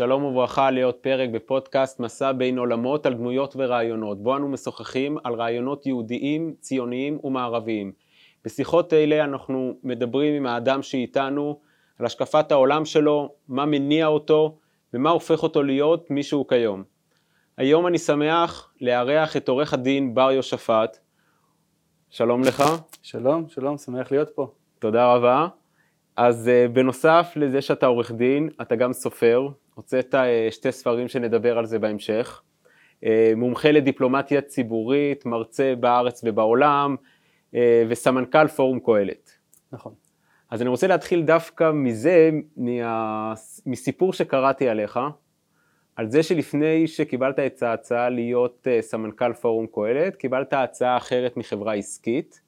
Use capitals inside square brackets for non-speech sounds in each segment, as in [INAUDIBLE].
שלום וברכה לעוד פרק בפודקאסט מסע בין עולמות על דמויות ורעיונות, בו אנו משוחחים על רעיונות יהודיים, ציוניים ומערביים. בשיחות אלה אנחנו מדברים עם האדם שאיתנו על השקפת העולם שלו, מה מניע אותו ומה הופך אותו להיות מי שהוא כיום. היום אני שמח לארח את עורך הדין בר יושפט. שלום לך. שלום, שלום, שמח להיות פה. תודה רבה. אז uh, בנוסף לזה שאתה עורך דין, אתה גם סופר, הוצאת uh, שתי ספרים שנדבר על זה בהמשך. Uh, מומחה לדיפלומטיה ציבורית, מרצה בארץ ובעולם, uh, וסמנכ"ל פורום קהלת. נכון. אז אני רוצה להתחיל דווקא מזה, מה... מסיפור שקראתי עליך, על זה שלפני שקיבלת את ההצעה להיות סמנכ"ל פורום קהלת, קיבלת הצעה אחרת מחברה עסקית,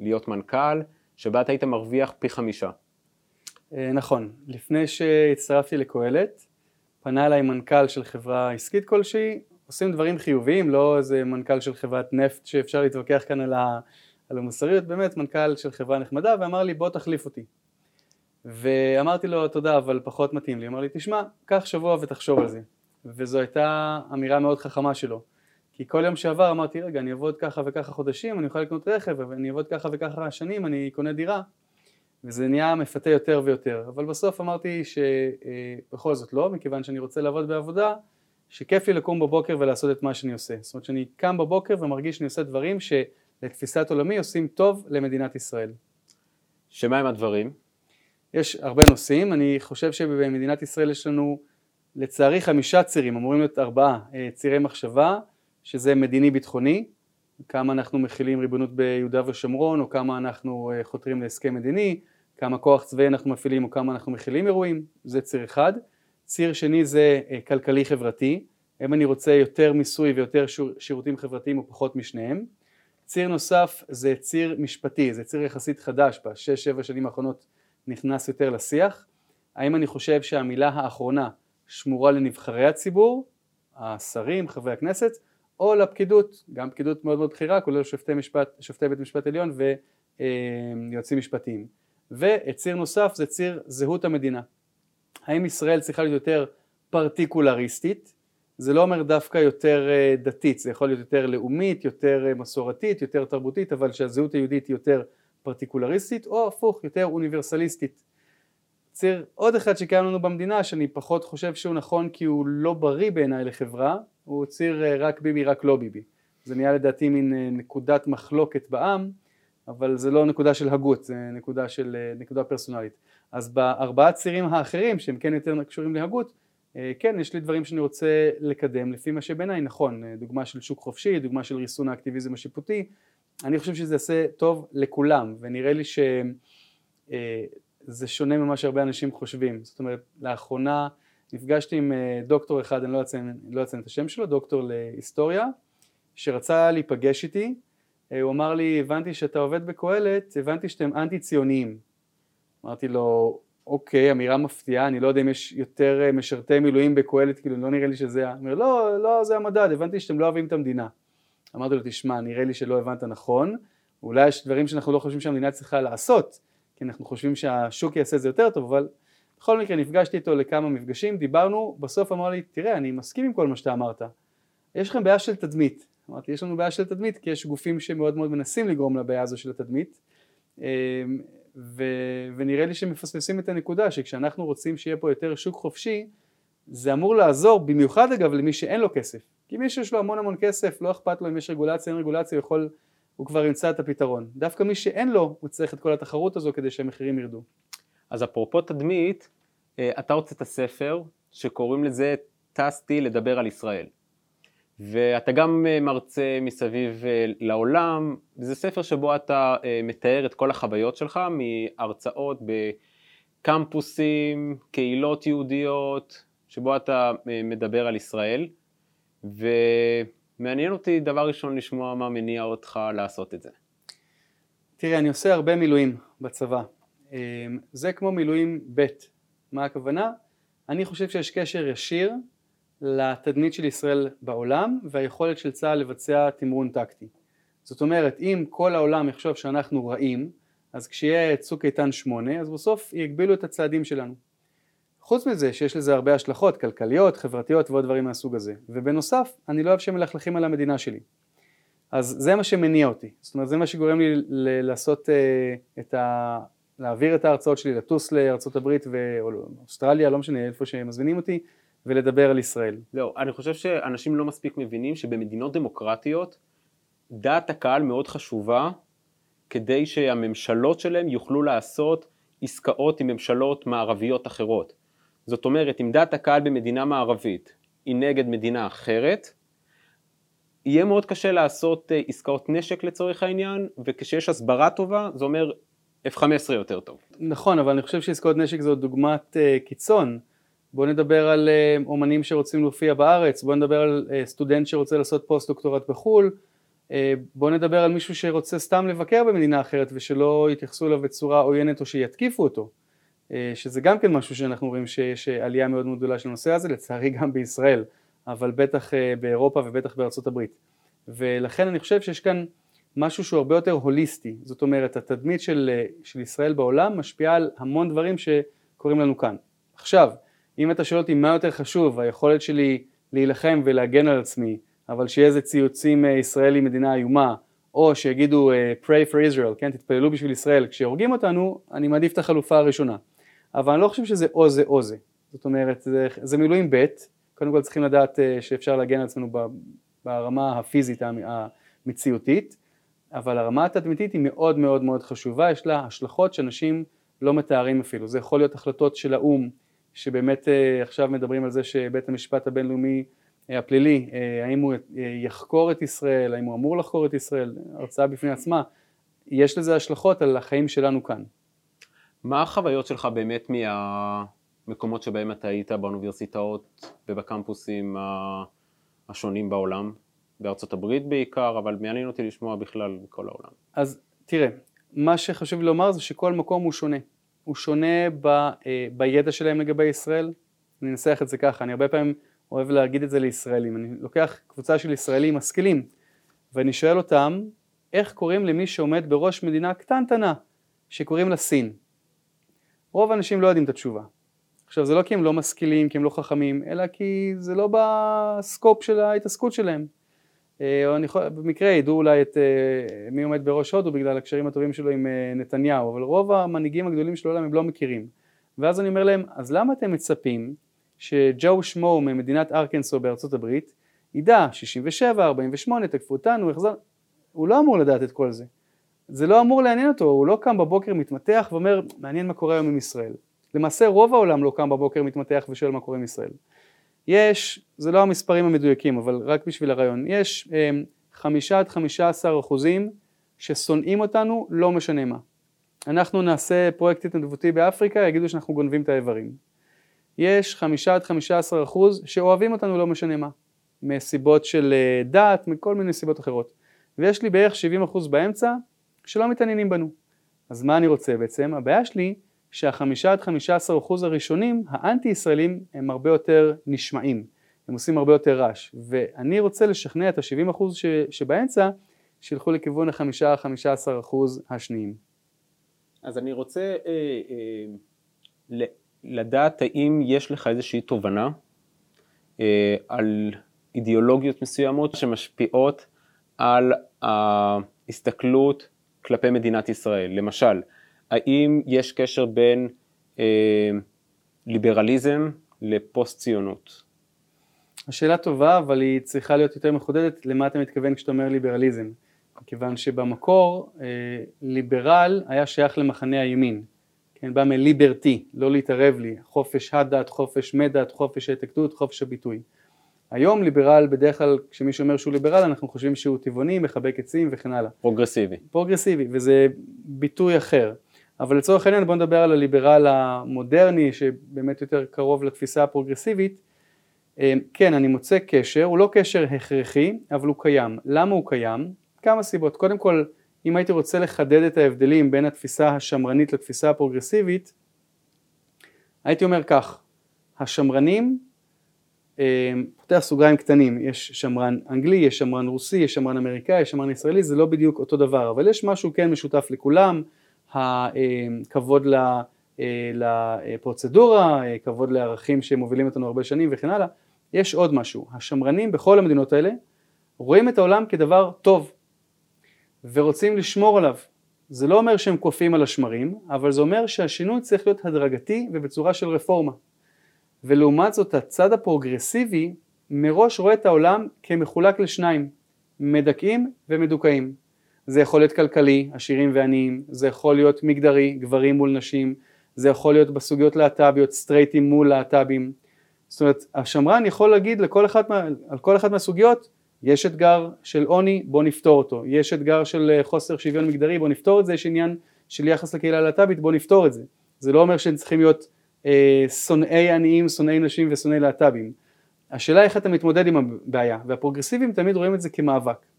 להיות מנכ"ל. שבה אתה היית מרוויח פי חמישה. אה, נכון, לפני שהצטרפתי לקהלת, פנה אליי מנכ"ל של חברה עסקית כלשהי, עושים דברים חיוביים, לא איזה מנכ"ל של חברת נפט שאפשר להתווכח כאן על, ה, על המוסריות, באמת מנכ"ל של חברה נחמדה, ואמר לי בוא תחליף אותי. ואמרתי לו תודה אבל פחות מתאים לי, אמר לי תשמע, קח שבוע ותחשוב על זה. וזו הייתה אמירה מאוד חכמה שלו. כי כל יום שעבר אמרתי, רגע, אני אעבוד ככה וככה חודשים, אני אוכל לקנות רכב, ואני אעבוד ככה וככה שנים, אני קונה דירה, וזה נהיה מפתה יותר ויותר. אבל בסוף אמרתי שבכל זאת לא, מכיוון שאני רוצה לעבוד בעבודה, שכיף לי לקום בבוקר ולעשות את מה שאני עושה. זאת אומרת שאני קם בבוקר ומרגיש שאני עושה דברים שלתפיסת עולמי עושים טוב למדינת ישראל. שמה הם הדברים? יש הרבה נושאים, אני חושב שבמדינת ישראל יש לנו לצערי חמישה צירים, אמורים להיות ארבעה אה, צירי מחשבה, שזה מדיני ביטחוני, כמה אנחנו מכילים ריבונות ביהודה ושומרון או כמה אנחנו אה, חותרים להסכם מדיני, כמה כוח צבאי אנחנו מפעילים או כמה אנחנו מכילים אירועים, זה ציר אחד. ציר שני זה אה, כלכלי חברתי, אם אני רוצה יותר מיסוי ויותר שירותים חברתיים או פחות משניהם. ציר נוסף זה ציר משפטי, זה ציר יחסית חדש, בשש שבע שנים האחרונות נכנס יותר לשיח. האם אני חושב שהמילה האחרונה שמורה לנבחרי הציבור, השרים, חברי הכנסת, או לפקידות, גם פקידות מאוד מאוד בכירה, כולל שופטי, משפט, שופטי בית משפט עליון ויועצים משפטיים. וציר נוסף זה ציר זהות המדינה. האם ישראל צריכה להיות יותר פרטיקולריסטית? זה לא אומר דווקא יותר אה, דתית, זה יכול להיות יותר לאומית, יותר אה, מסורתית, יותר תרבותית, אבל שהזהות היהודית היא יותר פרטיקולריסטית, או הפוך, יותר אוניברסליסטית. ציר עוד אחד שקיים לנו במדינה, שאני פחות חושב שהוא נכון כי הוא לא בריא בעיניי לחברה, הוא ציר אה, רק ביבי רק לא ביבי. זה נהיה לדעתי מין נקודת מחלוקת בעם, אבל זה לא נקודה של הגות, זה נקודה של אה, נקודה פרסונלית. אז בארבעה צירים האחרים שהם כן יותר קשורים להגות, כן יש לי דברים שאני רוצה לקדם לפי מה שבעיניי נכון, דוגמה של שוק חופשי, דוגמה של ריסון האקטיביזם השיפוטי, אני חושב שזה יעשה טוב לכולם ונראה לי שזה שונה ממה שהרבה אנשים חושבים, זאת אומרת לאחרונה נפגשתי עם אה, דוקטור אחד, אני לא אציין, לא את השם שלו, דוקטור להיסטוריה, שרצה להיפגש איתי, אה, הוא אמר לי, הבנתי שאתה עובד בקהלת, הבנתי שאתם אנטי ציוניים. אמרתי לו, אוקיי, אמירה מפתיעה, אני לא יודע אם יש יותר אה, משרתי מילואים בקהלת, כאילו לא נראה לי שזה, הוא אומר, לא, לא, זה המדד, הבנתי שאתם לא אוהבים את המדינה. אמרתי לו, תשמע, נראה לי שלא הבנת נכון, אולי יש דברים שאנחנו לא חושבים שהמדינה צריכה לעשות, כי אנחנו חושבים שהשוק יעשה את זה יותר טוב, אבל בכל מקרה נפגשתי איתו לכמה מפגשים, דיברנו, בסוף אמר לי, תראה, אני מסכים עם כל מה שאתה אמרת, יש לכם בעיה של תדמית. אמרתי, יש לנו בעיה של תדמית, כי יש גופים שמאוד מאוד מנסים לגרום לבעיה הזו של התדמית, אמ, ו... ונראה לי שמפספסים את הנקודה, שכשאנחנו רוצים שיהיה פה יותר שוק חופשי, זה אמור לעזור, במיוחד אגב למי שאין לו כסף. כי מי שיש לו המון המון כסף, לא אכפת לו אם יש רגולציה, אין רגולציה, הוא יכול, הוא כבר ימצא את הפתרון. דווקא מי שאין לו, הוא צריך את כל התחרות הזו כדי שהמחירים ירדו. אז אפרופו תדמית, אה, אתה הוצאת ספר שקוראים לזה טסתי לדבר על ישראל. ואתה גם אה, מרצה מסביב אה, לעולם, זה ספר שבו אתה מתאר את כל החוויות שלך מהרצאות בקמפוסים, קהילות יהודיות, שבו אתה מדבר על ישראל, ומעניין אותי דבר ראשון לשמוע מה מניע אותך לעשות את זה. תראה, אני עושה הרבה מילואים בצבא. זה כמו מילואים ב', מה הכוונה? אני חושב שיש קשר ישיר לתדמית של ישראל בעולם והיכולת של צה"ל לבצע תמרון טקטי. זאת אומרת, אם כל העולם יחשוב שאנחנו רעים, אז כשיהיה צוק איתן שמונה, אז בסוף יגבילו את הצעדים שלנו. חוץ מזה שיש לזה הרבה השלכות כלכליות, חברתיות ועוד דברים מהסוג הזה. ובנוסף, אני לא אוהב שמלכלכים על המדינה שלי. אז זה מה שמניע אותי. זאת אומרת, זה מה שגורם לי לעשות אה, את ה... להעביר את ההרצאות שלי, לטוס הברית ואוסטרליה, לא משנה, איפה שמזמינים אותי, ולדבר על ישראל. זהו, אני חושב שאנשים לא מספיק מבינים שבמדינות דמוקרטיות דעת הקהל מאוד חשובה כדי שהממשלות שלהם יוכלו לעשות עסקאות עם ממשלות מערביות אחרות. זאת אומרת, אם דעת הקהל במדינה מערבית היא נגד מדינה אחרת, יהיה מאוד קשה לעשות אה, עסקאות נשק לצורך העניין, וכשיש הסברה טובה, זה אומר F-15 יותר טוב. נכון, אבל אני חושב שעסקאות נשק זו דוגמת uh, קיצון. בואו נדבר על uh, אומנים שרוצים להופיע בארץ, בואו נדבר על uh, סטודנט שרוצה לעשות פוסט דוקטורט בחו"ל, uh, בואו נדבר על מישהו שרוצה סתם לבקר במדינה אחרת ושלא יתייחסו אליו בצורה עוינת או שיתקיפו אותו. אה, שזה גם כן משהו שאנחנו רואים שיש עלייה מאוד מאוד גדולה של הנושא הזה, לצערי גם בישראל, אבל בטח אה, באירופה ובטח בארצות הברית. ולכן אני חושב שיש כאן משהו שהוא הרבה יותר הוליסטי, זאת אומרת התדמית של, אה, של ישראל בעולם משפיעה על המון דברים שקורים לנו כאן. עכשיו, אם אתה שואל אותי מה יותר חשוב, היכולת שלי להילחם ולהגן על עצמי, אבל שיהיה איזה ציוצים ישראל היא מדינה איומה, או שיגידו pray for Israel, כן, תתפללו בשביל ישראל, כשהורגים אותנו, אני מעדיף את החלופה הראשונה. אבל אני לא חושב שזה או זה או זה. זאת אומרת, זה, זה מילואים ב', קודם כל צריכים לדעת אה, שאפשר להגן על עצמנו ברמה הפיזית המציאותית, אבל הרמה התדמיתית היא מאוד מאוד מאוד חשובה, יש לה השלכות שאנשים לא מתארים אפילו. זה יכול להיות החלטות של האו"ם, שבאמת אה, עכשיו מדברים על זה שבית המשפט הבינלאומי אה, הפלילי, האם הוא יחקור את ישראל, האם הוא אמור לחקור את ישראל, הרצאה בפני עצמה, יש לזה השלכות על החיים שלנו כאן. מה החוויות שלך באמת מהמקומות שבהם אתה היית באוניברסיטאות ובקמפוסים השונים בעולם? בארצות הברית בעיקר, אבל מעניין אותי לשמוע בכלל בכל העולם. אז תראה, מה שחשוב לי לומר זה שכל מקום הוא שונה. הוא שונה ב, אה, בידע שלהם לגבי ישראל. אני אנסח את זה ככה, אני הרבה פעמים אוהב להגיד את זה לישראלים. אני לוקח קבוצה של ישראלים משכילים ואני שואל אותם איך קוראים למי שעומד בראש מדינה קטנטנה שקוראים לה סין. רוב האנשים לא יודעים את התשובה. עכשיו זה לא כי הם לא משכילים, כי הם לא חכמים, אלא כי זה לא בסקופ של ההתעסקות שלהם. אה, או אני יכול, במקרה ידעו אולי את אה, מי עומד בראש הודו בגלל הקשרים הטובים שלו עם אה, נתניהו, אבל רוב המנהיגים הגדולים של העולם הם לא מכירים. ואז אני אומר להם, אז למה אתם מצפים שג'ו שמו ממדינת ארקנסו בארצות הברית ידע 67, 48, תקפו אותנו, החזר... הוא לא אמור לדעת את כל זה. זה לא אמור לעניין אותו, הוא לא קם בבוקר מתמתח ואומר מעניין מה קורה היום עם ישראל. למעשה רוב העולם לא קם בבוקר מתמתח ושואל מה קורה עם ישראל. יש, זה לא המספרים המדויקים אבל רק בשביל הרעיון, יש אמ, חמישה עד חמישה עשר אחוזים ששונאים אותנו לא משנה מה. אנחנו נעשה פרויקט התנדבותי באפריקה, יגידו שאנחנו גונבים את האיברים. יש חמישה עד חמישה עשר אחוז שאוהבים אותנו לא משנה מה, מסיבות של אה, דת, מכל מיני סיבות אחרות. ויש לי בערך 70 אחוז באמצע שלא מתעניינים בנו. אז מה אני רוצה בעצם? הבעיה שלי שהחמישה עד חמישה עשר אחוז הראשונים, האנטי ישראלים, הם הרבה יותר נשמעים, הם עושים הרבה יותר רעש, ואני רוצה לשכנע את ה-70 אחוז ש... שבאמצע, שילכו לכיוון החמישה, חמישה עשר אחוז השניים. אז אני רוצה אה, אה, לדעת האם יש לך איזושהי תובנה אה, על אידיאולוגיות מסוימות שמשפיעות על ההסתכלות כלפי מדינת ישראל. למשל, האם יש קשר בין אה, ליברליזם לפוסט ציונות? השאלה טובה, אבל היא צריכה להיות יותר מחודדת למה אתה מתכוון כשאתה אומר ליברליזם. כיוון שבמקור אה, ליברל היה שייך למחנה הימין, כן, בא מ liberty, לא להתערב לי, חופש הדת, חופש מדת, חופש ההתאגדות, חופש הביטוי. היום ליברל בדרך כלל כשמישהו אומר שהוא ליברל אנחנו חושבים שהוא טבעוני, מחבק עצים וכן הלאה. פרוגרסיבי. פרוגרסיבי וזה ביטוי אחר. אבל לצורך העניין בוא נדבר על הליברל המודרני שבאמת יותר קרוב לתפיסה הפרוגרסיבית. אה, כן אני מוצא קשר, הוא לא קשר הכרחי אבל הוא קיים. למה הוא קיים? כמה סיבות. קודם כל אם הייתי רוצה לחדד את ההבדלים בין התפיסה השמרנית לתפיסה הפרוגרסיבית הייתי אומר כך, השמרנים אמ, פותח סוגריים קטנים, יש שמרן אנגלי, יש שמרן רוסי, יש שמרן אמריקאי, יש שמרן ישראלי, זה לא בדיוק אותו דבר, אבל יש משהו כן משותף לכולם, הכבוד לפרוצדורה, כבוד לערכים שמובילים אותנו הרבה שנים וכן הלאה. יש עוד משהו, השמרנים בכל המדינות האלה רואים את העולם כדבר טוב ורוצים לשמור עליו. זה לא אומר שהם קופאים על השמרים, אבל זה אומר שהשינוי צריך להיות הדרגתי ובצורה של רפורמה. ולעומת זאת הצד הפרוגרסיבי מראש רואה את העולם כמחולק לשניים, מדכאים ומדוכאים. זה יכול להיות כלכלי, עשירים ועניים, זה יכול להיות מגדרי, גברים מול נשים, זה יכול להיות בסוגיות להט"ביות, סטרייטים מול להט"בים. זאת אומרת, השמרן יכול להגיד לכל אחת, מה, על כל אחת מהסוגיות, יש אתגר של עוני, בוא נפתור אותו, יש אתגר של אה, חוסר שוויון מגדרי, בוא נפתור את זה, יש עניין של יחס לקהילה הלהט"בית, בוא נפתור את זה. זה לא אומר שהם צריכים להיות אה, שונאי עניים, שונאי נשים ושונאי להט"בים. השאלה איך אתה מתמודד עם הבעיה, והפרוגרסיבים תמיד רואים את זה כמאבק.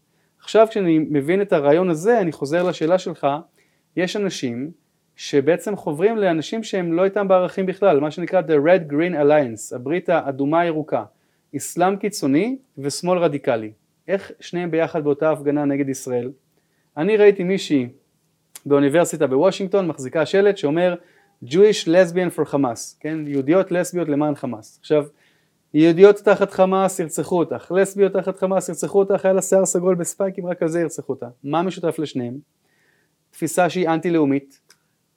עכשיו כשאני מבין את הרעיון הזה, אני חוזר לשאלה שלך, יש אנשים שבעצם חוברים לאנשים שהם לא איתם בערכים בכלל, מה שנקרא The Red Green Alliance, הברית האדומה הירוקה, אסלאם קיצוני ושמאל רדיקלי. איך שניהם ביחד באותה הפגנה נגד ישראל? אני ראיתי מישהי באוניברסיטה בוושינגטון מחזיקה שלט שאומר Jewish lesbian for Hamas, כן? יהודיות לסביות למען חמאס. עכשיו, יהודיות תחת חמאס ירצחו אותך, לסביות תחת חמאס ירצחו אותך, היה לה שיער סגול בספייקים, רק על זה ירצחו אותה. מה משותף לשניהם? תפיסה שהיא אנטי לאומית.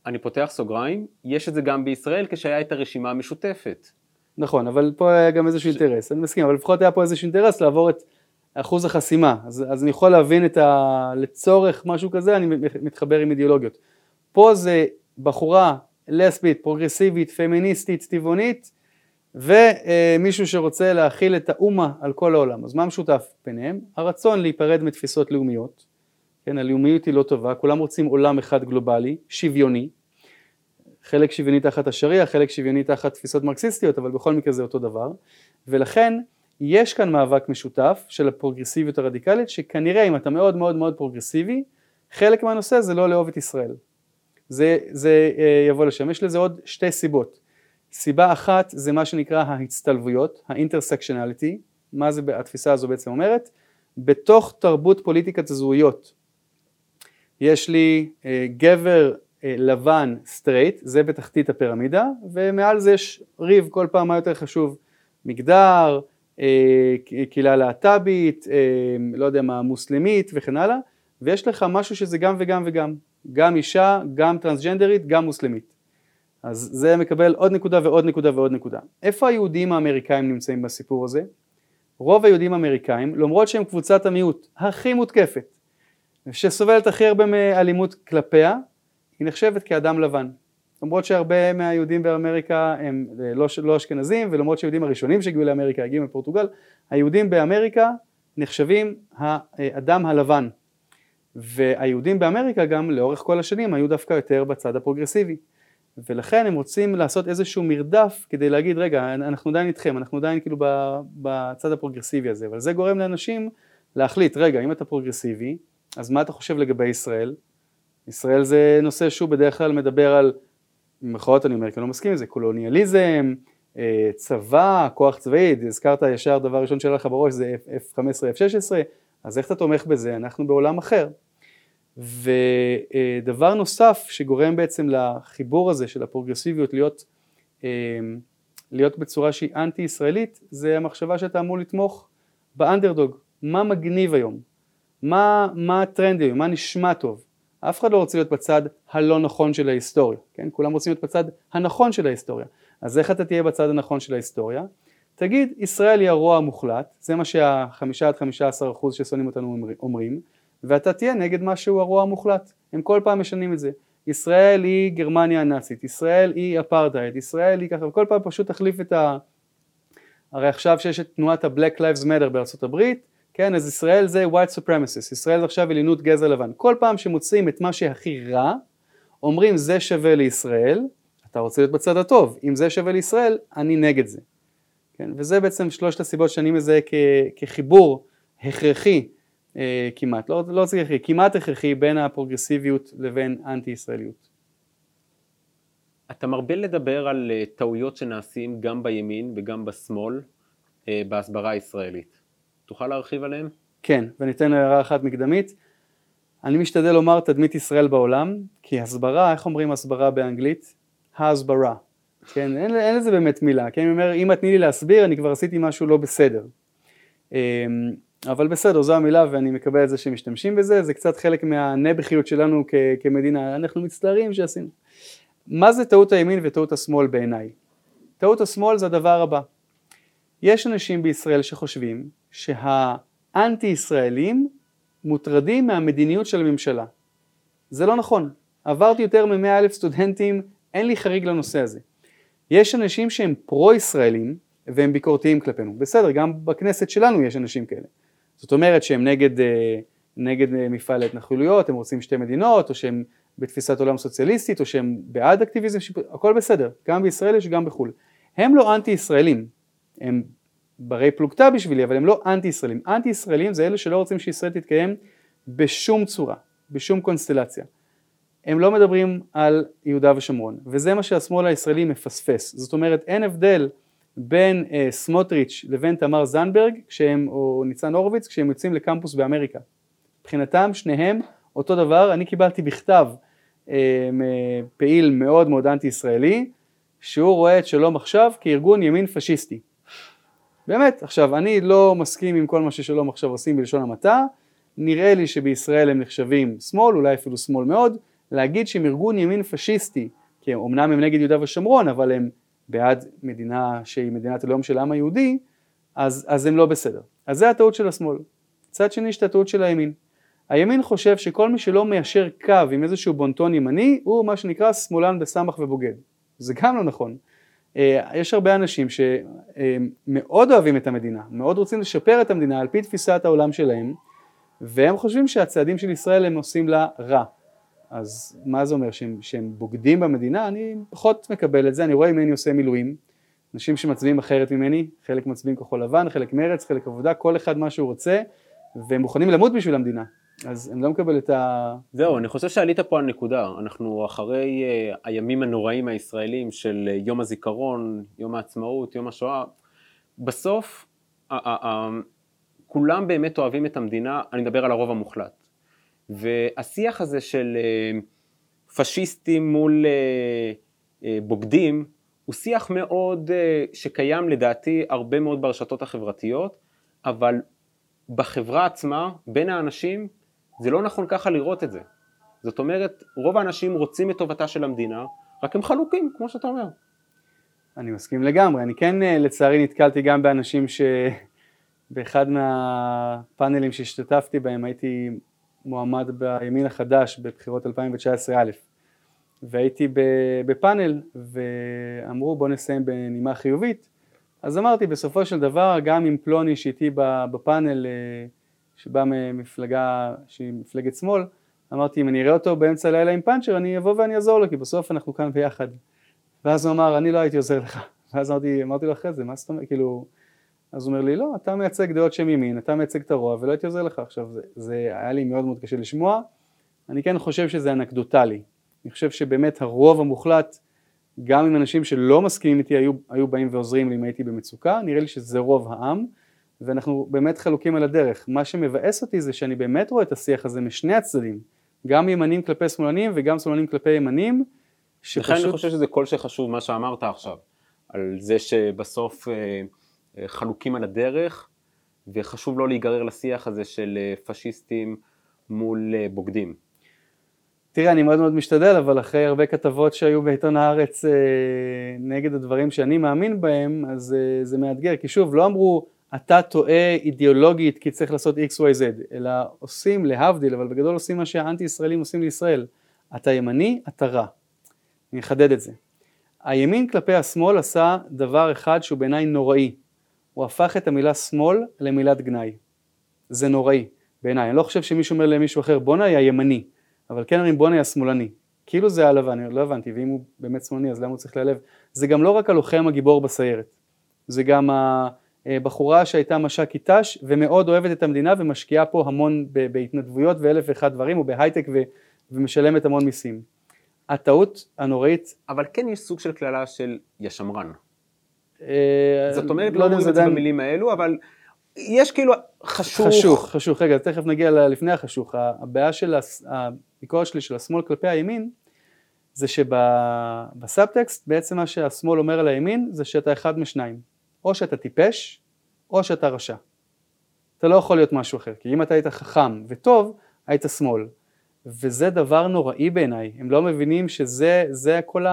אני פותח סוגריים, יש את זה גם בישראל כשהיה את הרשימה המשותפת. נכון, אבל פה היה גם איזשהו ש... אינטרס, אני מסכים, אבל לפחות היה פה איזשהו אינטרס לעבור את אחוז החסימה, אז, אז אני יכול להבין את ה... לצורך משהו כזה, אני מתחבר עם אידיאולוגיות. פה זה בחורה לסבית, פרוגרסיבית, פמיניסטית, צבעונית, ומישהו שרוצה להחיל את האומה על כל העולם. אז מה משותף ביניהם? הרצון להיפרד מתפיסות לאומיות, כן, הלאומיות היא לא טובה, כולם רוצים עולם אחד גלובלי, שוויוני, חלק שוויוני תחת השריעה, חלק שוויוני תחת תפיסות מרקסיסטיות, אבל בכל מקרה זה אותו דבר, ולכן יש כאן מאבק משותף של הפרוגרסיביות הרדיקלית, שכנראה אם אתה מאוד מאוד מאוד פרוגרסיבי, חלק מהנושא זה לא לאהוב את ישראל. זה, זה אה, יבוא לשם. יש לזה עוד שתי סיבות. סיבה אחת זה מה שנקרא ההצטלבויות, ה intersectionality, מה זה התפיסה הזו בעצם אומרת? בתוך תרבות פוליטיקת הזהויות יש לי אה, גבר אה, לבן סטרייט, זה בתחתית הפירמידה, ומעל זה יש ריב כל פעם מה יותר חשוב, מגדר, אה, קהילה להט"בית, אה, לא יודע מה, מוסלמית וכן הלאה, ויש לך משהו שזה גם וגם וגם, גם אישה, גם טרנסג'נדרית, גם מוסלמית. אז זה מקבל עוד נקודה ועוד נקודה ועוד נקודה. איפה היהודים האמריקאים נמצאים בסיפור הזה? רוב היהודים האמריקאים, למרות שהם קבוצת המיעוט הכי מותקפת, שסובלת הכי הרבה מאלימות כלפיה, היא נחשבת כאדם לבן. למרות שהרבה מהיהודים באמריקה הם אה, לא, לא אשכנזים ולמרות שהיהודים הראשונים שהגיעו לאמריקה הגיעו מפורטוגל, היהודים באמריקה נחשבים האדם הלבן. והיהודים באמריקה גם לאורך כל השנים היו דווקא יותר בצד הפרוגרסיבי. ולכן הם רוצים לעשות איזשהו מרדף כדי להגיד רגע אנחנו עדיין איתכם, אנחנו עדיין כאילו בצד הפרוגרסיבי הזה, אבל זה גורם לאנשים להחליט רגע אם אתה פרוגרסיבי אז מה אתה חושב לגבי ישראל? ישראל זה נושא שהוא בדרך כלל מדבר על, במרכאות אני אומר כי אני לא מסכים עם זה, קולוניאליזם, אה, צבא, כוח צבאי, הזכרת ישר דבר ראשון שהיה לך בראש זה F-15, F-16, אז איך אתה תומך בזה? אנחנו בעולם אחר. ודבר נוסף שגורם בעצם לחיבור הזה של הפרוגרסיביות להיות, אה, להיות בצורה שהיא אנטי ישראלית זה המחשבה שאתה אמור לתמוך באנדרדוג, מה מגניב היום, מה, מה הטרנד היום, מה נשמע טוב, אף אחד לא רוצה להיות בצד הלא נכון של ההיסטוריה, כן? כולם רוצים להיות בצד הנכון של ההיסטוריה, אז איך אתה תהיה בצד הנכון של ההיסטוריה? תגיד ישראל היא הרוע המוחלט, זה מה שהחמישה עד חמישה עשר אחוז ששונאים אותנו אומרים, ואתה תהיה נגד מה שהוא הרוע המוחלט, הם כל פעם משנים את זה, ישראל היא גרמניה הנאצית, ישראל היא אפרטהייד, ישראל היא ככה, וכל פעם פשוט תחליף את ה... הרי עכשיו שיש את תנועת ה-Black Lives Matter בארצות הברית, כן, אז ישראל זה white supremacist, ישראל זה עכשיו עליונות גזע לבן. כל פעם שמוצאים את מה שהכי רע, אומרים זה שווה לישראל, אתה רוצה להיות בצד הטוב, אם זה שווה לישראל, אני נגד זה. כן, וזה בעצם שלושת הסיבות שאני מזהה כ- כחיבור הכרחי אה, כמעט, לא, לא רוצה הכרחי, כמעט הכרחי בין הפרוגרסיביות לבין אנטי ישראליות. אתה מרבה לדבר על אה, טעויות שנעשים גם בימין וגם בשמאל אה, בהסברה הישראלית. תוכל להרחיב עליהם? כן, ואני אתן הערה אחת מקדמית. אני משתדל לומר תדמית ישראל בעולם, כי הסברה, איך אומרים הסברה באנגלית? ההסברה. כן, אין, אין לזה באמת מילה, כן, אני אומר, אם את תני לי להסביר, אני כבר עשיתי משהו לא בסדר. אבל בסדר, זו המילה ואני מקבל את זה שמשתמשים בזה, זה קצת חלק מהנבחיות שלנו כ- כמדינה, אנחנו מצטערים שעשינו. מה זה טעות הימין וטעות השמאל בעיניי? טעות השמאל זה הדבר הבא. יש אנשים בישראל שחושבים שהאנטי ישראלים מוטרדים מהמדיניות של הממשלה. זה לא נכון. עברתי יותר מ-100 אלף סטודנטים, אין לי חריג לנושא הזה. יש אנשים שהם פרו-ישראלים והם ביקורתיים כלפינו. בסדר, גם בכנסת שלנו יש אנשים כאלה. זאת אומרת שהם נגד, אה, נגד אה, מפעל ההתנחלויות, הם רוצים שתי מדינות, או שהם בתפיסת עולם סוציאליסטית, או שהם בעד אקטיביזם הכל בסדר, גם בישראל יש וגם בחו"ל. הם לא אנטי ישראלים, הם ברי פלוגתא בשבילי, אבל הם לא אנטי ישראלים. אנטי ישראלים זה אלה שלא רוצים שישראל תתקיים בשום צורה, בשום קונסטלציה. הם לא מדברים על יהודה ושומרון, וזה מה שהשמאל הישראלי מפספס. זאת אומרת, אין הבדל בין אה, סמוטריץ' לבין תמר זנדברג, כשהם, או ניצן הורוביץ, כשהם יוצאים לקמפוס באמריקה. מבחינתם שניהם אותו דבר, אני קיבלתי בכתב אה, פעיל מאוד מאוד אנטי ישראלי, שהוא רואה את שלום עכשיו כארגון ימין פשיסטי. באמת, עכשיו אני לא מסכים עם כל מה ששלום עכשיו עושים בלשון המעטה, נראה לי שבישראל הם נחשבים שמאל, אולי אפילו שמאל מאוד, להגיד שהם ארגון ימין פשיסטי, כי אמנם הם נגד יהודה ושומרון, אבל הם בעד מדינה שהיא מדינת הלאום של העם היהודי, אז, אז הם לא בסדר. אז זה הטעות של השמאל. מצד שני יש את הטעות של הימין. הימין חושב שכל מי שלא מיישר קו עם איזשהו בונטון ימני הוא מה שנקרא שמאלן בסמך ובוגד. זה גם לא נכון. אה, יש הרבה אנשים שמאוד אוהבים את המדינה, מאוד רוצים לשפר את המדינה על פי תפיסת העולם שלהם, והם חושבים שהצעדים של ישראל הם עושים לה רע. אז מה זה אומר, שהם, שהם בוגדים במדינה? אני פחות מקבל את זה, אני רואה ממני עושה מילואים, אנשים שמצביעים אחרת ממני, חלק מצביעים כחול לבן, חלק מרץ, חלק עבודה, כל אחד מה שהוא רוצה, והם מוכנים למות בשביל המדינה. אז אני לא מקבל את ה... זהו, אני חושב שעלית פה על נקודה. אנחנו אחרי uh, הימים הנוראים הישראלים של uh, יום הזיכרון, יום העצמאות, יום השואה, בסוף uh, uh, uh, כולם באמת אוהבים את המדינה, אני מדבר על הרוב המוחלט. והשיח הזה של uh, פשיסטים מול uh, uh, בוגדים, הוא שיח מאוד, שקיים לדעתי הרבה מאוד ברשתות החברתיות, אבל בחברה עצמה, בין האנשים, זה לא נכון ככה לראות את זה. זאת אומרת, רוב האנשים רוצים את טובתה של המדינה, רק הם חלוקים, כמו שאתה אומר. אני מסכים לגמרי. אני כן, אה, לצערי, נתקלתי גם באנשים שבאחד מהפאנלים שהשתתפתי בהם הייתי מועמד בימין החדש בבחירות 2019 א', והייתי בפאנל ואמרו בוא נסיים בנימה חיובית, אז אמרתי בסופו של דבר גם עם פלוני שאיתי בפאנל אה, שבא ממפלגה שהיא מפלגת שמאל, אמרתי אם אני אראה אותו באמצע הלילה עם פאנצ'ר אני אבוא ואני אעזור לו כי בסוף אנחנו כאן ביחד. ואז הוא אמר אני לא הייתי עוזר לך. [LAUGHS] ואז אמרתי, אמרתי לו אחרי זה מה זאת אומרת כאילו אז הוא אומר לי לא אתה מייצג דעות שהם ימין אתה מייצג את הרוע ולא הייתי עוזר לך. עכשיו זה, זה היה לי מאוד מאוד קשה לשמוע. אני כן חושב שזה אנקדוטלי. אני חושב שבאמת הרוב המוחלט גם אם אנשים שלא מסכימים איתי היו, היו באים ועוזרים לי אם הייתי במצוקה. נראה לי שזה רוב העם ואנחנו באמת חלוקים על הדרך. מה שמבאס אותי זה שאני באמת רואה את השיח הזה משני הצדדים, גם ימנים כלפי שמאלנים וגם שמאלנים כלפי ימנים, שפשוט... לכן אני חושב שזה כל שחשוב מה שאמרת עכשיו, על זה שבסוף אה, חלוקים על הדרך, וחשוב לא להיגרר לשיח הזה של אה, פשיסטים מול בוגדים. תראה, אני מאוד מאוד משתדל, אבל אחרי הרבה כתבות שהיו בעיתון הארץ נגד הדברים שאני מאמין בהם, אז זה מאתגר, כי שוב, לא אמרו אתה טועה אידיאולוגית כי צריך לעשות XYZ, אלא עושים להבדיל, אבל בגדול עושים מה שהאנטי ישראלים עושים לישראל. אתה ימני, אתה רע. אני אחדד את זה. הימין כלפי השמאל עשה דבר אחד שהוא בעיניי נוראי. הוא הפך את המילה שמאל למילת גנאי. זה נוראי בעיניי. אני לא חושב שמישהו אומר למישהו אחר בואנה היא הימני, אבל כן אומרים בואנה היא השמאלני. כאילו זה הלבן, אני לא הבנתי, ואם הוא באמת שמאלני אז למה הוא צריך להיעלב? זה גם לא רק הלוחם הגיבור בסיירת, זה גם ה... אה, שהייתה מש"קית ת"ש ומאוד אוהבת את המדינה ומשקיעה פה המון בהתנדבויות ואלף ואחד דברים ובהייטק ו, ומשלמת המון מיסים. הטעות הנוראית... אבל כן יש סוג של קללה של ישמרן. אה, זאת אומרת, לא, לא אומרים את זה במילים האלו, אבל יש כאילו חשוך. חשוך, חשוך. רגע, תכף נגיע לפני החשוך. הבעיה של הביקורת שלי של השמאל כלפי הימין, זה שבסאבטקסט בעצם מה שהשמאל אומר על הימין זה שאתה אחד משניים, או שאתה טיפש או שאתה רשע. אתה לא יכול להיות משהו אחר, כי אם אתה היית חכם וטוב, היית שמאל. וזה דבר נוראי בעיניי, הם לא מבינים שזה כל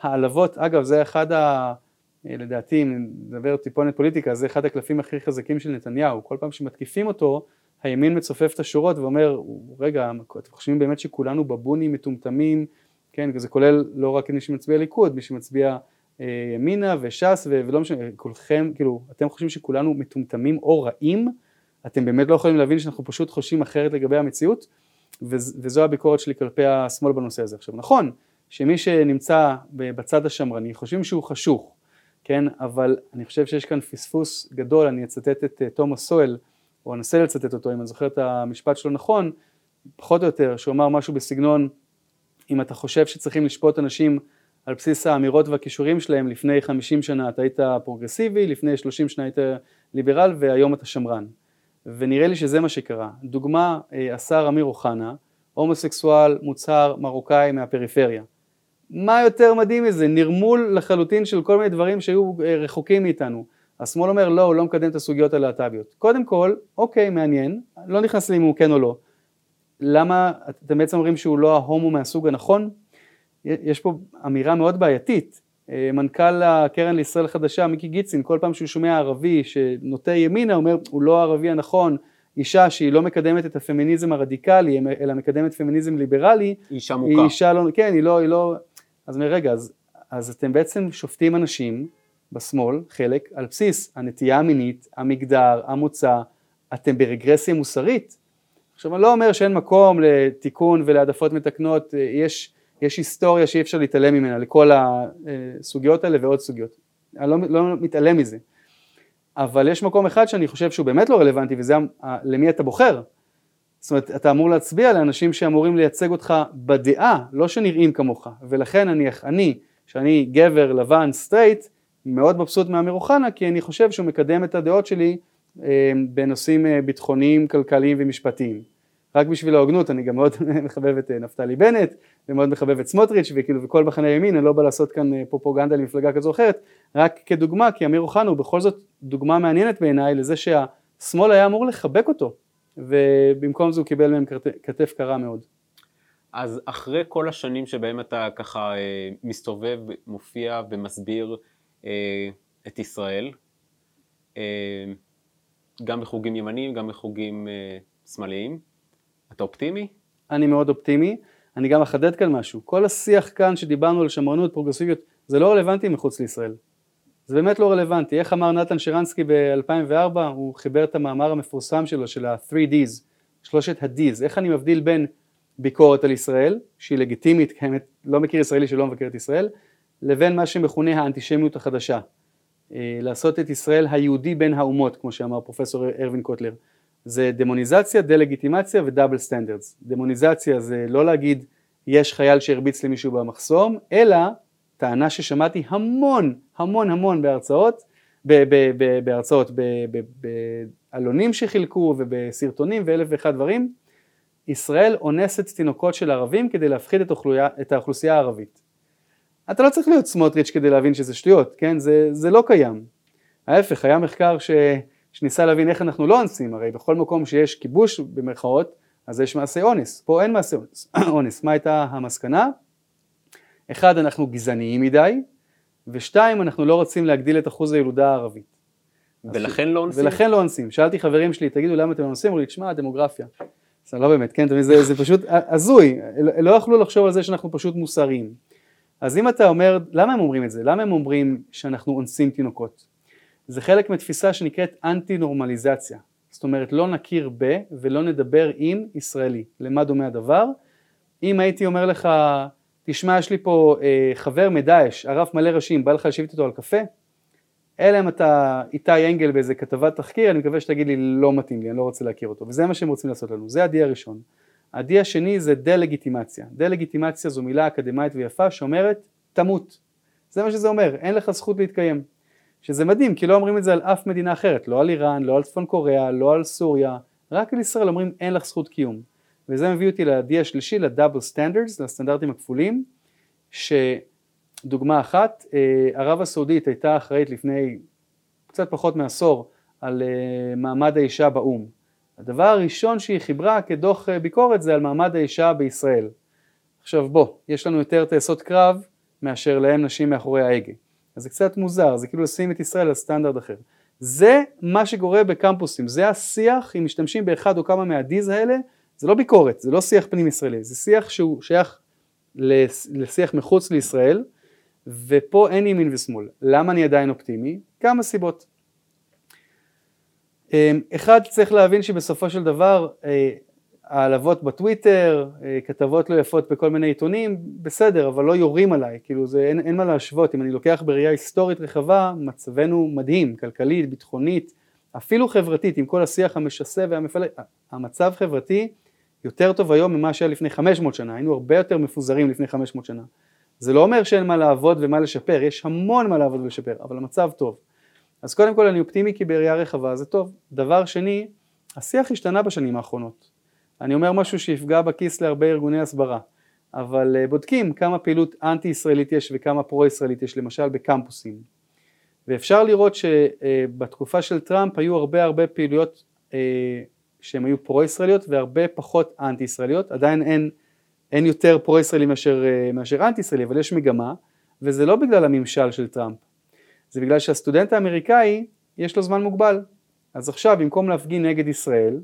העלבות, אגב זה אחד ה... לדעתי, אם נדבר טיפונת פוליטיקה, זה אחד הקלפים הכי חזקים של נתניהו, כל פעם שמתקיפים אותו, הימין מצופף את השורות ואומר, רגע, אתם חושבים באמת שכולנו בבונים מטומטמים, כן, זה כולל לא רק מי שמצביע ליכוד, מי שמצביע אה, ימינה וש"ס ולא משנה, כולכם, כאילו, אתם חושבים שכולנו מטומטמים או רעים, אתם באמת לא יכולים להבין שאנחנו פשוט חושבים אחרת לגבי המציאות, וזו הביקורת שלי כלפי השמאל בנושא הזה. עכשיו נכון, שמי שנמצא בצד השמרני חושבים שהוא חשוך, כן, אבל אני חושב שיש כאן פספוס גדול, אני אצטט את אה, תומאס סואל, או אנסה לצטט אותו אם אני זוכר את המשפט שלו נכון, פחות או יותר, שהוא אמר משהו בסגנון אם אתה חושב שצריכים לשפוט אנשים על בסיס האמירות והכישורים שלהם לפני 50 שנה אתה היית פרוגרסיבי, לפני 30 שנה היית ליברל והיום אתה שמרן. ונראה לי שזה מה שקרה. דוגמה, אה, השר אמיר אוחנה, הומוסקסואל מוצהר מרוקאי מהפריפריה. מה יותר מדהים מזה? נרמול לחלוטין של כל מיני דברים שהיו אה, רחוקים מאיתנו. השמאל אומר לא, הוא לא מקדם את הסוגיות הלהט"ביות. קודם כל, אוקיי, מעניין, לא נכנס לי אם הוא כן או לא. למה אתם בעצם אומרים שהוא לא ההומו מהסוג הנכון? יש פה אמירה מאוד בעייתית. אה, מנכ"ל הקרן לישראל חדשה, מיקי גיצין, כל פעם שהוא שומע ערבי שנוטה ימינה, אומר הוא לא הערבי הנכון, אישה שהיא לא מקדמת את הפמיניזם הרדיקלי, אלא מקדמת פמיניזם ליברלי, אישה מוכה. היא אישה לא, כן, היא לא, היא לא, אז רגע, אז, אז אתם בעצם שופטים אנשים בשמאל, חלק, על בסיס הנטייה המינית, המגדר, המוצא, אתם ברגרסיה מוסרית. עכשיו אני לא אומר שאין מקום לתיקון ולהעדפות מתקנות, יש, יש היסטוריה שאי אפשר להתעלם ממנה לכל הסוגיות האלה ועוד סוגיות, אני לא, לא מתעלם מזה, אבל יש מקום אחד שאני חושב שהוא באמת לא רלוונטי וזה למי אתה בוחר, זאת אומרת אתה אמור להצביע לאנשים שאמורים לייצג אותך בדעה, לא שנראים כמוך, ולכן אני, אני שאני גבר לבן סטרייט מאוד מבסוט מאמיר אוחנה כי אני חושב שהוא מקדם את הדעות שלי אה, בנושאים אה, ביטחוניים, כלכליים ומשפטיים. רק בשביל ההוגנות אני גם מאוד [LAUGHS] מחבב את אה, נפתלי בנט ומאוד מחבב את סמוטריץ' וכאילו וכל מחנה ימין, אני לא בא לעשות כאן פרופוגנדה למפלגה כזו או אחרת, רק כדוגמה כי אמיר אוחנה הוא בכל זאת דוגמה מעניינת בעיניי לזה שהשמאל היה אמור לחבק אותו ובמקום זה הוא קיבל מהם כתף קרה מאוד. אז אחרי כל השנים שבהם אתה ככה מסתובב, מופיע ומסביר את ישראל, גם בחוגים ימניים, גם בחוגים שמאליים. אתה אופטימי? אני מאוד אופטימי. אני גם אחדד כאן משהו. כל השיח כאן שדיברנו על שמרנות, פרוגרסיביות, זה לא רלוונטי מחוץ לישראל. זה באמת לא רלוונטי. איך אמר נתן שרנסקי ב-2004, הוא חיבר את המאמר המפורסם שלו, של ה-3Ds, שלושת ה-Ds, איך אני מבדיל בין ביקורת על ישראל, שהיא לגיטימית, קיימת, לא מכיר ישראלי שלא מבקר את ישראל, לבין מה שמכונה האנטישמיות החדשה. אה, לעשות את ישראל היהודי בין האומות, כמו שאמר פרופסור ארווין קוטלר. זה דמוניזציה, דה-לגיטימציה ו double standards. דמוניזציה זה לא להגיד יש חייל שהרביץ למישהו במחסום, אלא טענה ששמעתי המון המון המון בהרצאות, בהרצאות, בעלונים שחילקו ובסרטונים ואלף ואחד דברים, ישראל אונסת תינוקות של ערבים כדי להפחיד את האוכלוסייה הערבית. אתה לא צריך להיות סמוטריץ' כדי להבין שזה שטויות, כן? זה, זה לא קיים. ההפך, היה מחקר ש, שניסה להבין איך אנחנו לא אונסים, הרי בכל מקום שיש כיבוש במרכאות, אז יש מעשי אונס. פה אין מעשי אונס. [COUGHS] אונס. מה הייתה המסקנה? אחד, אנחנו גזעניים מדי, ושתיים, אנחנו לא רוצים להגדיל את אחוז הילודה הערבית. ולכן לא אונסים? ולכן לא אונסים. שאלתי חברים שלי, תגידו למה אתם לא אונסים? אמרו לי, תשמע, הדמוגרפיה. זה לא באמת, כן, זה, זה פשוט הזוי, לא יכלו לחשוב על זה שאנחנו פשוט מוסריים. אז אם אתה אומר, למה הם אומרים את זה? למה הם אומרים שאנחנו אונסים תינוקות? זה חלק מתפיסה שנקראת אנטי נורמליזציה, זאת אומרת לא נכיר ב ולא נדבר עם ישראלי, למה דומה הדבר? אם הייתי אומר לך, תשמע יש לי פה אה, חבר מדאעש, ערף מלא ראשים, בא לך לשבת איתו על קפה? אלא אם אתה איתי אנגל באיזה כתבת תחקיר, אני מקווה שתגיד לי לא מתאים לי, אני לא רוצה להכיר אותו, וזה מה שהם רוצים לעשות לנו, זה ה-D הראשון. ה-D השני זה דה-לגיטימציה. דה-לגיטימציה זו מילה אקדמאית ויפה שאומרת תמות. זה מה שזה אומר, אין לך זכות להתקיים. שזה מדהים, כי לא אומרים את זה על אף מדינה אחרת, לא על איראן, לא על צפון קוריאה, לא על סוריה, רק על ישראל אומרים אין לך זכות קיום. וזה מביא אותי ל-D השלישי, ל-double standards, לסטנדרטים הכפולים. שדוגמה אחת, אה, ערב הסעודית הייתה אחראית לפני קצת פחות מעשור על אה, מעמד האישה באו"ם. הדבר הראשון שהיא חיברה כדוח אה, ביקורת זה על מעמד האישה בישראל. עכשיו בוא, יש לנו יותר טייסות קרב מאשר להם נשים מאחורי ההגה. אז זה קצת מוזר, זה כאילו לשים את ישראל על סטנדרט אחר. זה מה שקורה בקמפוסים, זה השיח, אם משתמשים באחד או כמה מהדיז האלה, זה לא ביקורת, זה לא שיח פנים ישראלי, זה שיח שהוא שייך לשיח מחוץ לישראל, ופה אין ימין ושמאל. למה אני עדיין אופטימי? כמה סיבות. אמ, אחד צריך להבין שבסופו של דבר אה, העלבות בטוויטר, אה, כתבות לא יפות בכל מיני עיתונים, בסדר, אבל לא יורים עליי, כאילו זה, אין, אין מה להשוות, אם אני לוקח בראייה היסטורית רחבה, מצבנו מדהים, כלכלית, ביטחונית, אפילו חברתית, עם כל השיח המשסה והמפלג, המצב חברתי יותר טוב היום ממה שהיה לפני 500 שנה, היינו הרבה יותר מפוזרים לפני 500 שנה. זה לא אומר שאין מה לעבוד ומה לשפר, יש המון מה לעבוד ולשפר, אבל המצב טוב. אז קודם כל אני אופטימי כי בראייה רחבה זה טוב. דבר שני, השיח השתנה בשנים האחרונות. אני אומר משהו שיפגע בכיס להרבה ארגוני הסברה, אבל אה, בודקים כמה פעילות אנטי ישראלית יש וכמה פרו ישראלית יש למשל בקמפוסים. ואפשר לראות שבתקופה של טראמפ היו הרבה הרבה פעילויות אה, שהן היו פרו ישראליות והרבה פחות אנטי ישראליות, עדיין אין, אין יותר פרו ישראלי מאשר, אה, מאשר אנטי ישראלי, אבל יש מגמה, וזה לא בגלל הממשל של טראמפ, זה בגלל שהסטודנט האמריקאי יש לו זמן מוגבל, אז עכשיו במקום להפגין נגד ישראל,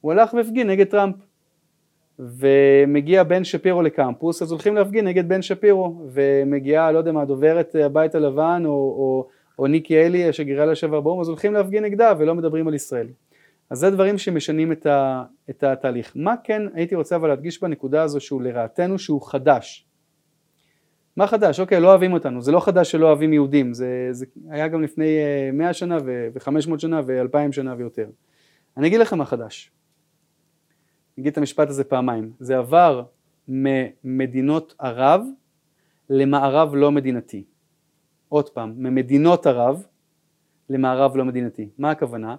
הוא הלך והפגין נגד טראמפ. ומגיע בן שפירו לקמפוס, אז הולכים להפגין נגד בן שפירו, ומגיעה, לא יודע מה, דוברת הבית הלבן, או, או, או ניקי אלי, השגרירה לשעבר באו"ם, אז הולכים להפגין נגדה ולא מדברים על ישראל. אז זה דברים שמשנים את, ה, את התהליך. מה כן הייתי רוצה אבל להדגיש בנקודה הזו שהוא לרעתנו שהוא חדש. מה חדש? אוקיי, לא אוהבים אותנו, זה לא חדש שלא אוהבים יהודים, זה, זה היה גם לפני 100 אה, שנה ו-500 שנה ו-2000 שנה ויותר. אני אגיד לך מה חדש. אני אגיד את המשפט הזה פעמיים. זה עבר ממדינות ערב למערב לא מדינתי. עוד פעם, ממדינות ערב למערב לא מדינתי. מה הכוונה?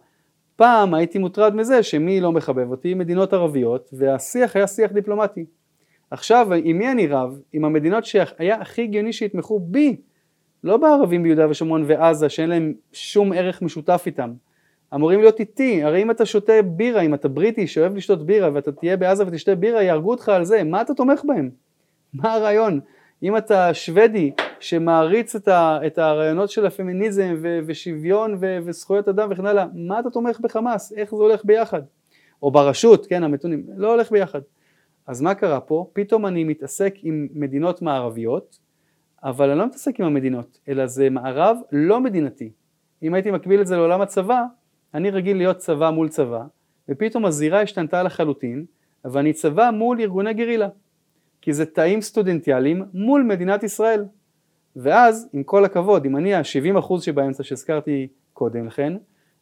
פעם הייתי מוטרד מזה שמי לא מחבב אותי? מדינות ערביות, והשיח היה שיח דיפלומטי. עכשיו, עם מי אני רב? עם המדינות שהיה הכי הגיוני שיתמכו בי, לא בערבים ביהודה ושומרון ועזה, שאין להם שום ערך משותף איתם. אמורים להיות איתי, הרי אם אתה שותה בירה, אם אתה בריטי שאוהב לשתות בירה ואתה תהיה בעזה ותשתה בירה, יהרגו אותך על זה, מה אתה תומך בהם? מה הרעיון? אם אתה שוודי שמעריץ את, ה, את הרעיונות של הפמיניזם ו, ושוויון ו, וזכויות אדם וכן הלאה, מה אתה תומך בחמאס? איך זה הולך ביחד? או ברשות, כן, המתונים, לא הולך ביחד. אז מה קרה פה? פתאום אני מתעסק עם מדינות מערביות, אבל אני לא מתעסק עם המדינות, אלא זה מערב לא מדינתי. אם הייתי מקביל את זה לעולם הצבא, אני רגיל להיות צבא מול צבא, ופתאום הזירה השתנתה לחלוטין, ואני צבא מול ארגוני גרילה. כי זה תאים סטודנטיאליים מול מדינת ישראל. ואז, עם כל הכבוד, אם אני ה-70% שבאמצע שהזכרתי קודם לכן,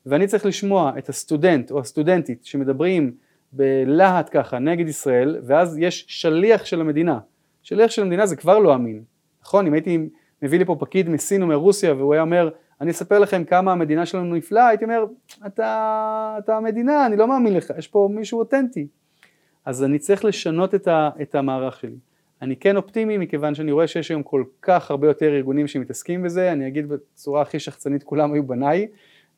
ואני צריך לשמוע את הסטודנט או הסטודנטית שמדברים בלהט ככה נגד ישראל, ואז יש שליח של המדינה. שליח של המדינה זה כבר לא אמין. נכון? אם הייתי מביא לי פה פקיד מסין או מרוסיה והוא היה אומר אני אספר לכם כמה המדינה שלנו נפלאה, הייתי אומר, אתה, אתה המדינה, אני לא מאמין לך, יש פה מישהו אותנטי. אז אני צריך לשנות את, ה, את המערך שלי. אני כן אופטימי מכיוון שאני רואה שיש היום כל כך הרבה יותר ארגונים שמתעסקים בזה, אני אגיד בצורה הכי שחצנית כולם היו בניי,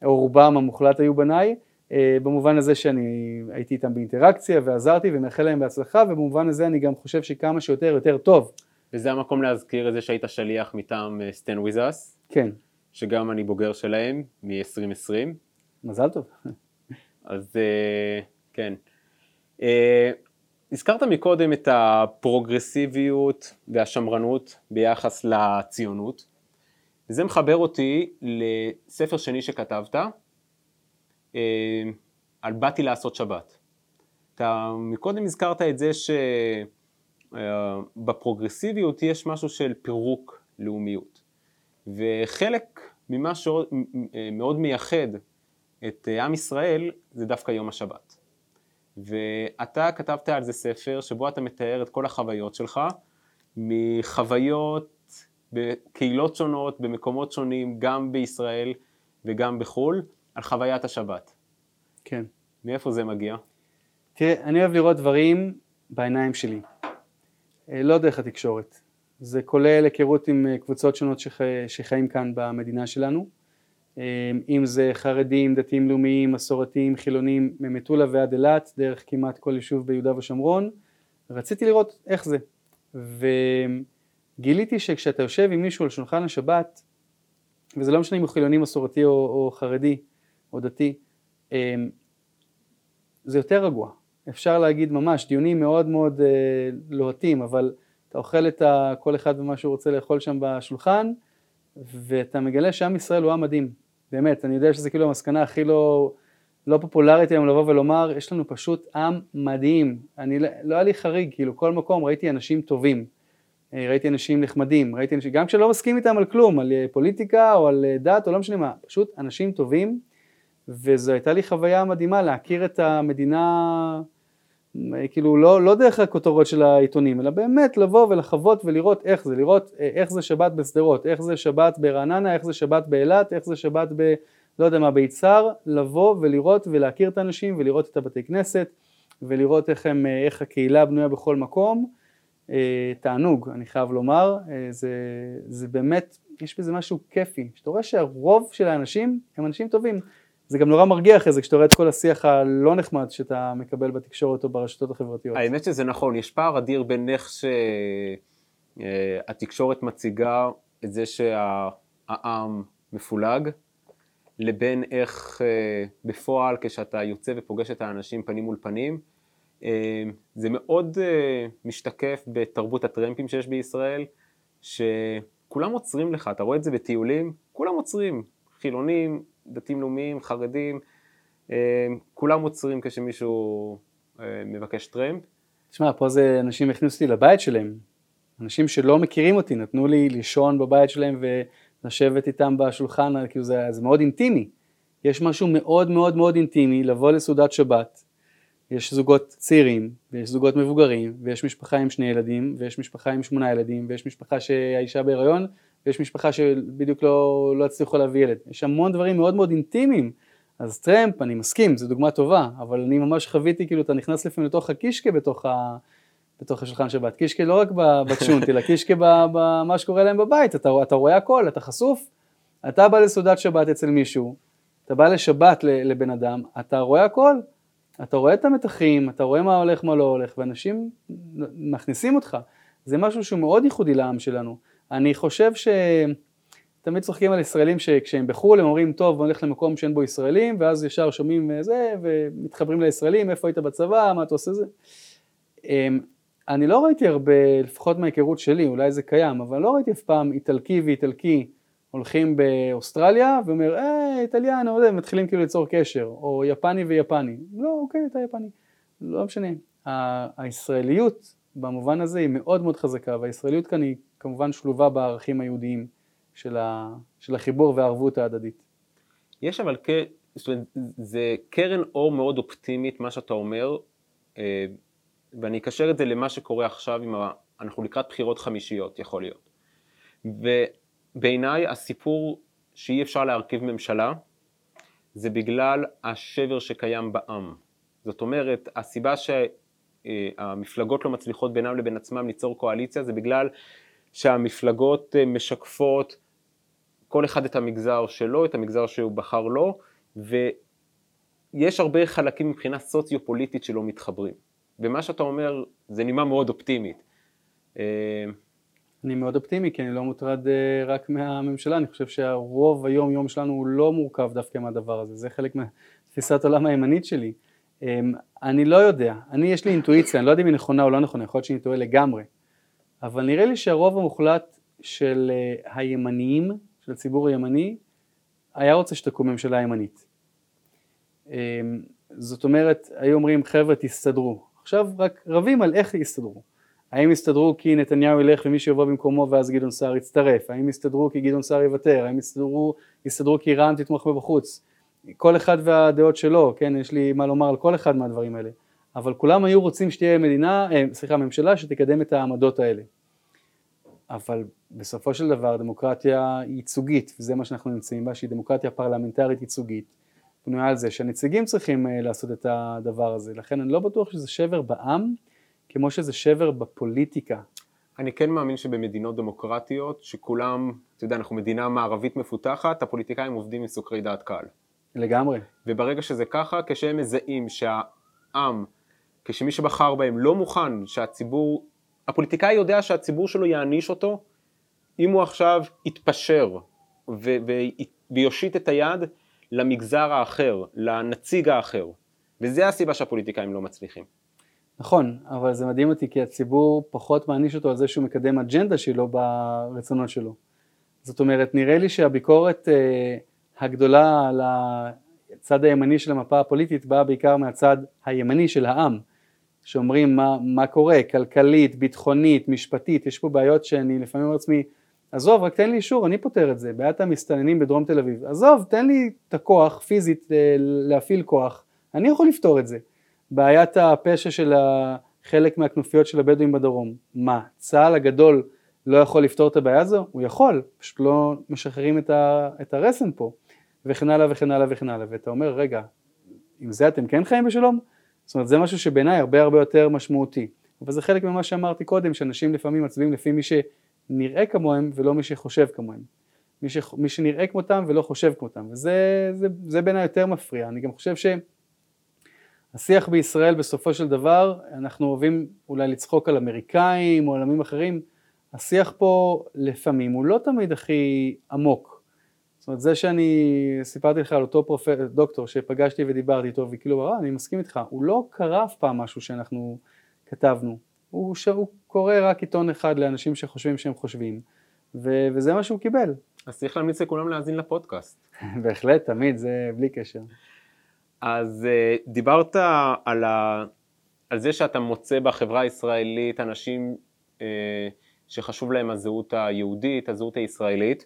או רובם המוחלט היו בניי, אה, במובן הזה שאני הייתי איתם באינטראקציה ועזרתי ומאחל להם בהצלחה, ובמובן הזה אני גם חושב שכמה שיותר יותר טוב. וזה המקום להזכיר את זה שהיית שליח מטעם סטן אה, וויזאס. כן. שגם אני בוגר שלהם מ-2020. מזל טוב. אז uh, כן. הזכרת מקודם את הפרוגרסיביות והשמרנות ביחס לציונות, וזה מחבר אותי לספר שני שכתבת, uh, על באתי לעשות שבת. אתה מקודם הזכרת את זה שבפרוגרסיביות יש משהו של פירוק לאומיות. וחלק ממה שמאוד מייחד את עם ישראל זה דווקא יום השבת. ואתה כתבת על זה ספר שבו אתה מתאר את כל החוויות שלך מחוויות בקהילות שונות, במקומות שונים, גם בישראל וגם בחו"ל, על חוויית השבת. כן. מאיפה זה מגיע? תראה, אני אוהב לראות דברים בעיניים שלי, אה, לא דרך התקשורת. זה כולל היכרות עם אה, קבוצות שונות שחי, שחיים כאן במדינה שלנו, אם זה חרדים, דתיים לאומיים, מסורתיים, חילונים, ממטולה ועד אילת, דרך כמעט כל יישוב ביהודה ושומרון, רציתי לראות איך זה, וגיליתי שכשאתה יושב עם מישהו על שולחן השבת, וזה לא משנה אם הוא חילוני, מסורתי או, או חרדי או דתי, זה יותר רגוע, אפשר להגיד ממש, דיונים מאוד מאוד לוהטים, אבל אתה אוכל את כל אחד ומה שהוא רוצה לאכול שם בשולחן, ואתה מגלה שעם ישראל הוא עם מדהים, באמת, אני יודע שזה כאילו המסקנה הכי לא, לא פופולרית היום לבוא ולומר, יש לנו פשוט עם מדהים, אני, לא היה לי חריג, כאילו כל מקום ראיתי אנשים טובים, אה, ראיתי אנשים נחמדים, ראיתי אנשים, גם כשלא מסכים איתם על כלום, על אה, פוליטיקה או על אה, דת או לא משנה מה, פשוט אנשים טובים, וזו הייתה לי חוויה מדהימה להכיר את המדינה כאילו לא, לא דרך הכותרות של העיתונים, אלא באמת לבוא ולחוות ולראות איך זה, לראות אה, איך זה שבת בשדרות, איך זה שבת ברעננה, איך זה שבת באילת, איך זה שבת ב... לא יודע מה, ביצהר, לבוא ולראות ולהכיר את האנשים ולראות את הבתי כנסת ולראות איך, הם, אה, איך הקהילה בנויה בכל מקום, אה, תענוג, אני חייב לומר, זה, זה באמת, יש בזה משהו כיפי, שאתה רואה שהרוב של האנשים הם אנשים טובים, זה גם נורא מרגיע אחרי זה כשאתה רואה את כל השיח הלא נחמד שאתה מקבל בתקשורת או ברשתות החברתיות. האמת שזה נכון, יש פער אדיר בין איך שהתקשורת אה, מציגה את זה שהעם מפולג, לבין איך אה, בפועל כשאתה יוצא ופוגש את האנשים פנים מול פנים. אה, זה מאוד משתקף בתרבות הטרמפים שיש בישראל, שכולם עוצרים לך, אתה רואה את זה בטיולים, כולם עוצרים, חילונים, דתיים לאומיים, חרדים, אה, כולם עוצרים כשמישהו אה, מבקש טרמפ. תשמע, פה זה אנשים הכניסו אותי לבית שלהם, אנשים שלא מכירים אותי, נתנו לי לישון בבית שלהם ולשבת איתם בשולחן, כאילו זה, זה מאוד אינטימי. יש משהו מאוד מאוד מאוד אינטימי לבוא לסעודת שבת, יש זוגות צעירים, ויש זוגות מבוגרים, ויש משפחה עם שני ילדים, ויש משפחה עם שמונה ילדים, ויש משפחה שהאישה בהיריון, ויש משפחה שבדיוק לא, לא הצליחו להביא ילד. יש המון דברים מאוד מאוד אינטימיים. אז טרמפ, אני מסכים, זו דוגמה טובה, אבל אני ממש חוויתי, כאילו, אתה נכנס לפעמים לתוך הקישקה בתוך, ה, בתוך השולחן שבת. קישקה לא רק בצ'ונט, אלא קישקה במה שקורה להם בבית. אתה, אתה רואה הכל, אתה חשוף. אתה בא לסעודת שבת אצל מישהו, אתה בא לשבת לבן אדם, אתה רואה הכל. אתה רואה את המתחים, אתה רואה מה הולך, מה לא הולך, ואנשים מכניסים אותך. זה משהו שהוא מאוד ייחודי לעם שלנו. אני חושב שתמיד צוחקים על ישראלים שכשהם בחו"ל הם אומרים טוב בוא נלך למקום שאין בו ישראלים ואז ישר שומעים זה ומתחברים לישראלים איפה היית בצבא? מה אתה עושה? זה. אמ, אני לא ראיתי הרבה לפחות מההיכרות שלי אולי זה קיים אבל לא ראיתי אף פעם איטלקי ואיטלקי הולכים באוסטרליה ואומר אה איטליאן או זה מתחילים כאילו ליצור קשר או יפני ויפני. לא אוקיי אתה יפני. לא משנה. הישראליות במובן הזה היא מאוד מאוד חזקה והישראליות כאן היא כמובן שלובה בערכים היהודיים של, ה, של החיבור והערבות ההדדית. יש אבל, זאת אומרת, זה קרן אור מאוד אופטימית מה שאתה אומר, אה, ואני אקשר את זה למה שקורה עכשיו, עם ה... אנחנו לקראת בחירות חמישיות, יכול להיות. ובעיניי הסיפור שאי אפשר להרכיב ממשלה, זה בגלל השבר שקיים בעם. זאת אומרת, הסיבה שהמפלגות לא מצליחות בינם לבין עצמם ליצור קואליציה זה בגלל שהמפלגות אה, משקפות כל אחד את המגזר שלו, את המגזר שהוא בחר לו, ויש הרבה חלקים מבחינה סוציו-פוליטית שלא מתחברים. ומה שאתה אומר זה נימה מאוד אופטימית. אה, אני מאוד אופטימי כי אני לא מוטרד אה, רק מהממשלה, אני חושב שהרוב היום יום שלנו הוא לא מורכב דווקא מהדבר הזה, זה חלק מתפיסת עולם הימנית שלי. אני לא יודע, אני יש לי אינטואיציה, אני לא יודע אם היא נכונה או לא נכונה, יכול להיות שאני טועה לגמרי, אבל נראה לי שהרוב המוחלט של אה, הימניים, של הציבור הימני, היה רוצה שתקום ממשלה ימנית. אמ, זאת אומרת, היו אומרים חבר'ה תסתדרו, עכשיו רק רבים על איך יסתדרו. האם יסתדרו כי נתניהו ילך ומי שיבוא במקומו ואז גדעון סער יצטרף? האם יסתדרו כי גדעון סער יוותר? האם יסתדרו, יסתדרו כי רע"מ תתמוך מבחוץ? כל אחד והדעות שלו, כן, יש לי מה לומר על כל אחד מהדברים האלה. אבל כולם היו רוצים שתהיה מדינה, אה, סליחה, ממשלה שתקדם את העמדות האלה. אבל בסופו של דבר דמוקרטיה ייצוגית, וזה מה שאנחנו נמצאים בה, שהיא דמוקרטיה פרלמנטרית ייצוגית, בנויה על זה שהנציגים צריכים אה, לעשות את הדבר הזה, לכן אני לא בטוח שזה שבר בעם, כמו שזה שבר בפוליטיקה. אני כן מאמין שבמדינות דמוקרטיות, שכולם, אתה יודע, אנחנו מדינה מערבית מפותחת, הפוליטיקאים עובדים עם סוקרי דעת קהל. לגמרי. וברגע שזה ככה, כשהם מזהים שהעם, כשמי שבחר בהם לא מוכן שהציבור, הפוליטיקאי יודע שהציבור שלו יעניש אותו, אם הוא עכשיו יתפשר ו- ו- ויושיט את היד למגזר האחר, לנציג האחר. וזה הסיבה שהפוליטיקאים לא מצליחים. נכון, אבל זה מדהים אותי כי הציבור פחות מעניש אותו על זה שהוא מקדם אג'נדה שלו ברצונות שלו. זאת אומרת, נראה לי שהביקורת אה, הגדולה על הצד הימני של המפה הפוליטית באה בעיקר מהצד הימני של העם, שאומרים מה, מה קורה, כלכלית, ביטחונית, משפטית, יש פה בעיות שאני לפעמים אומר לעצמי, עזוב, רק תן לי אישור, אני פותר את זה, בעיית המסתננים בדרום תל אביב, עזוב, תן לי את הכוח פיזית אה, להפעיל כוח, אני יכול לפתור את זה. בעיית הפשע של חלק מהכנופיות של הבדואים בדרום, מה, צה"ל הגדול לא יכול לפתור את הבעיה הזו? הוא יכול, פשוט לא משחררים את, את הרסן פה, וכן הלאה וכן הלאה וכן הלאה, ואתה אומר, רגע, עם זה אתם כן חיים בשלום? זאת אומרת, זה משהו שבעיניי הרבה הרבה יותר משמעותי. אבל זה חלק ממה שאמרתי קודם, שאנשים לפעמים מצביעים לפי מי שנראה כמוהם ולא מי שחושב כמוהם. מי, ש... מי שנראה כמותם ולא חושב כמותם, וזה זה, זה בעיניי יותר מפריע. אני גם חושב שהשיח בישראל בסופו של דבר, אנחנו אוהבים אולי לצחוק על אמריקאים או על עמים אחרים, השיח פה לפעמים הוא לא תמיד הכי עמוק. זאת אומרת, זה שאני סיפרתי לך על אותו פרופ... דוקטור שפגשתי ודיברתי איתו, וכאילו, אה, אני מסכים איתך, הוא לא קרא אף פעם משהו שאנחנו כתבנו, הוא, ש... הוא קורא רק עיתון אחד לאנשים שחושבים שהם חושבים, ו... וזה מה שהוא קיבל. אז צריך להמליץ לכולם להאזין לפודקאסט. [LAUGHS] בהחלט, תמיד, זה בלי קשר. אז אה, דיברת על, ה... על זה שאתה מוצא בחברה הישראלית אנשים אה, שחשוב להם הזהות היהודית, הזהות הישראלית,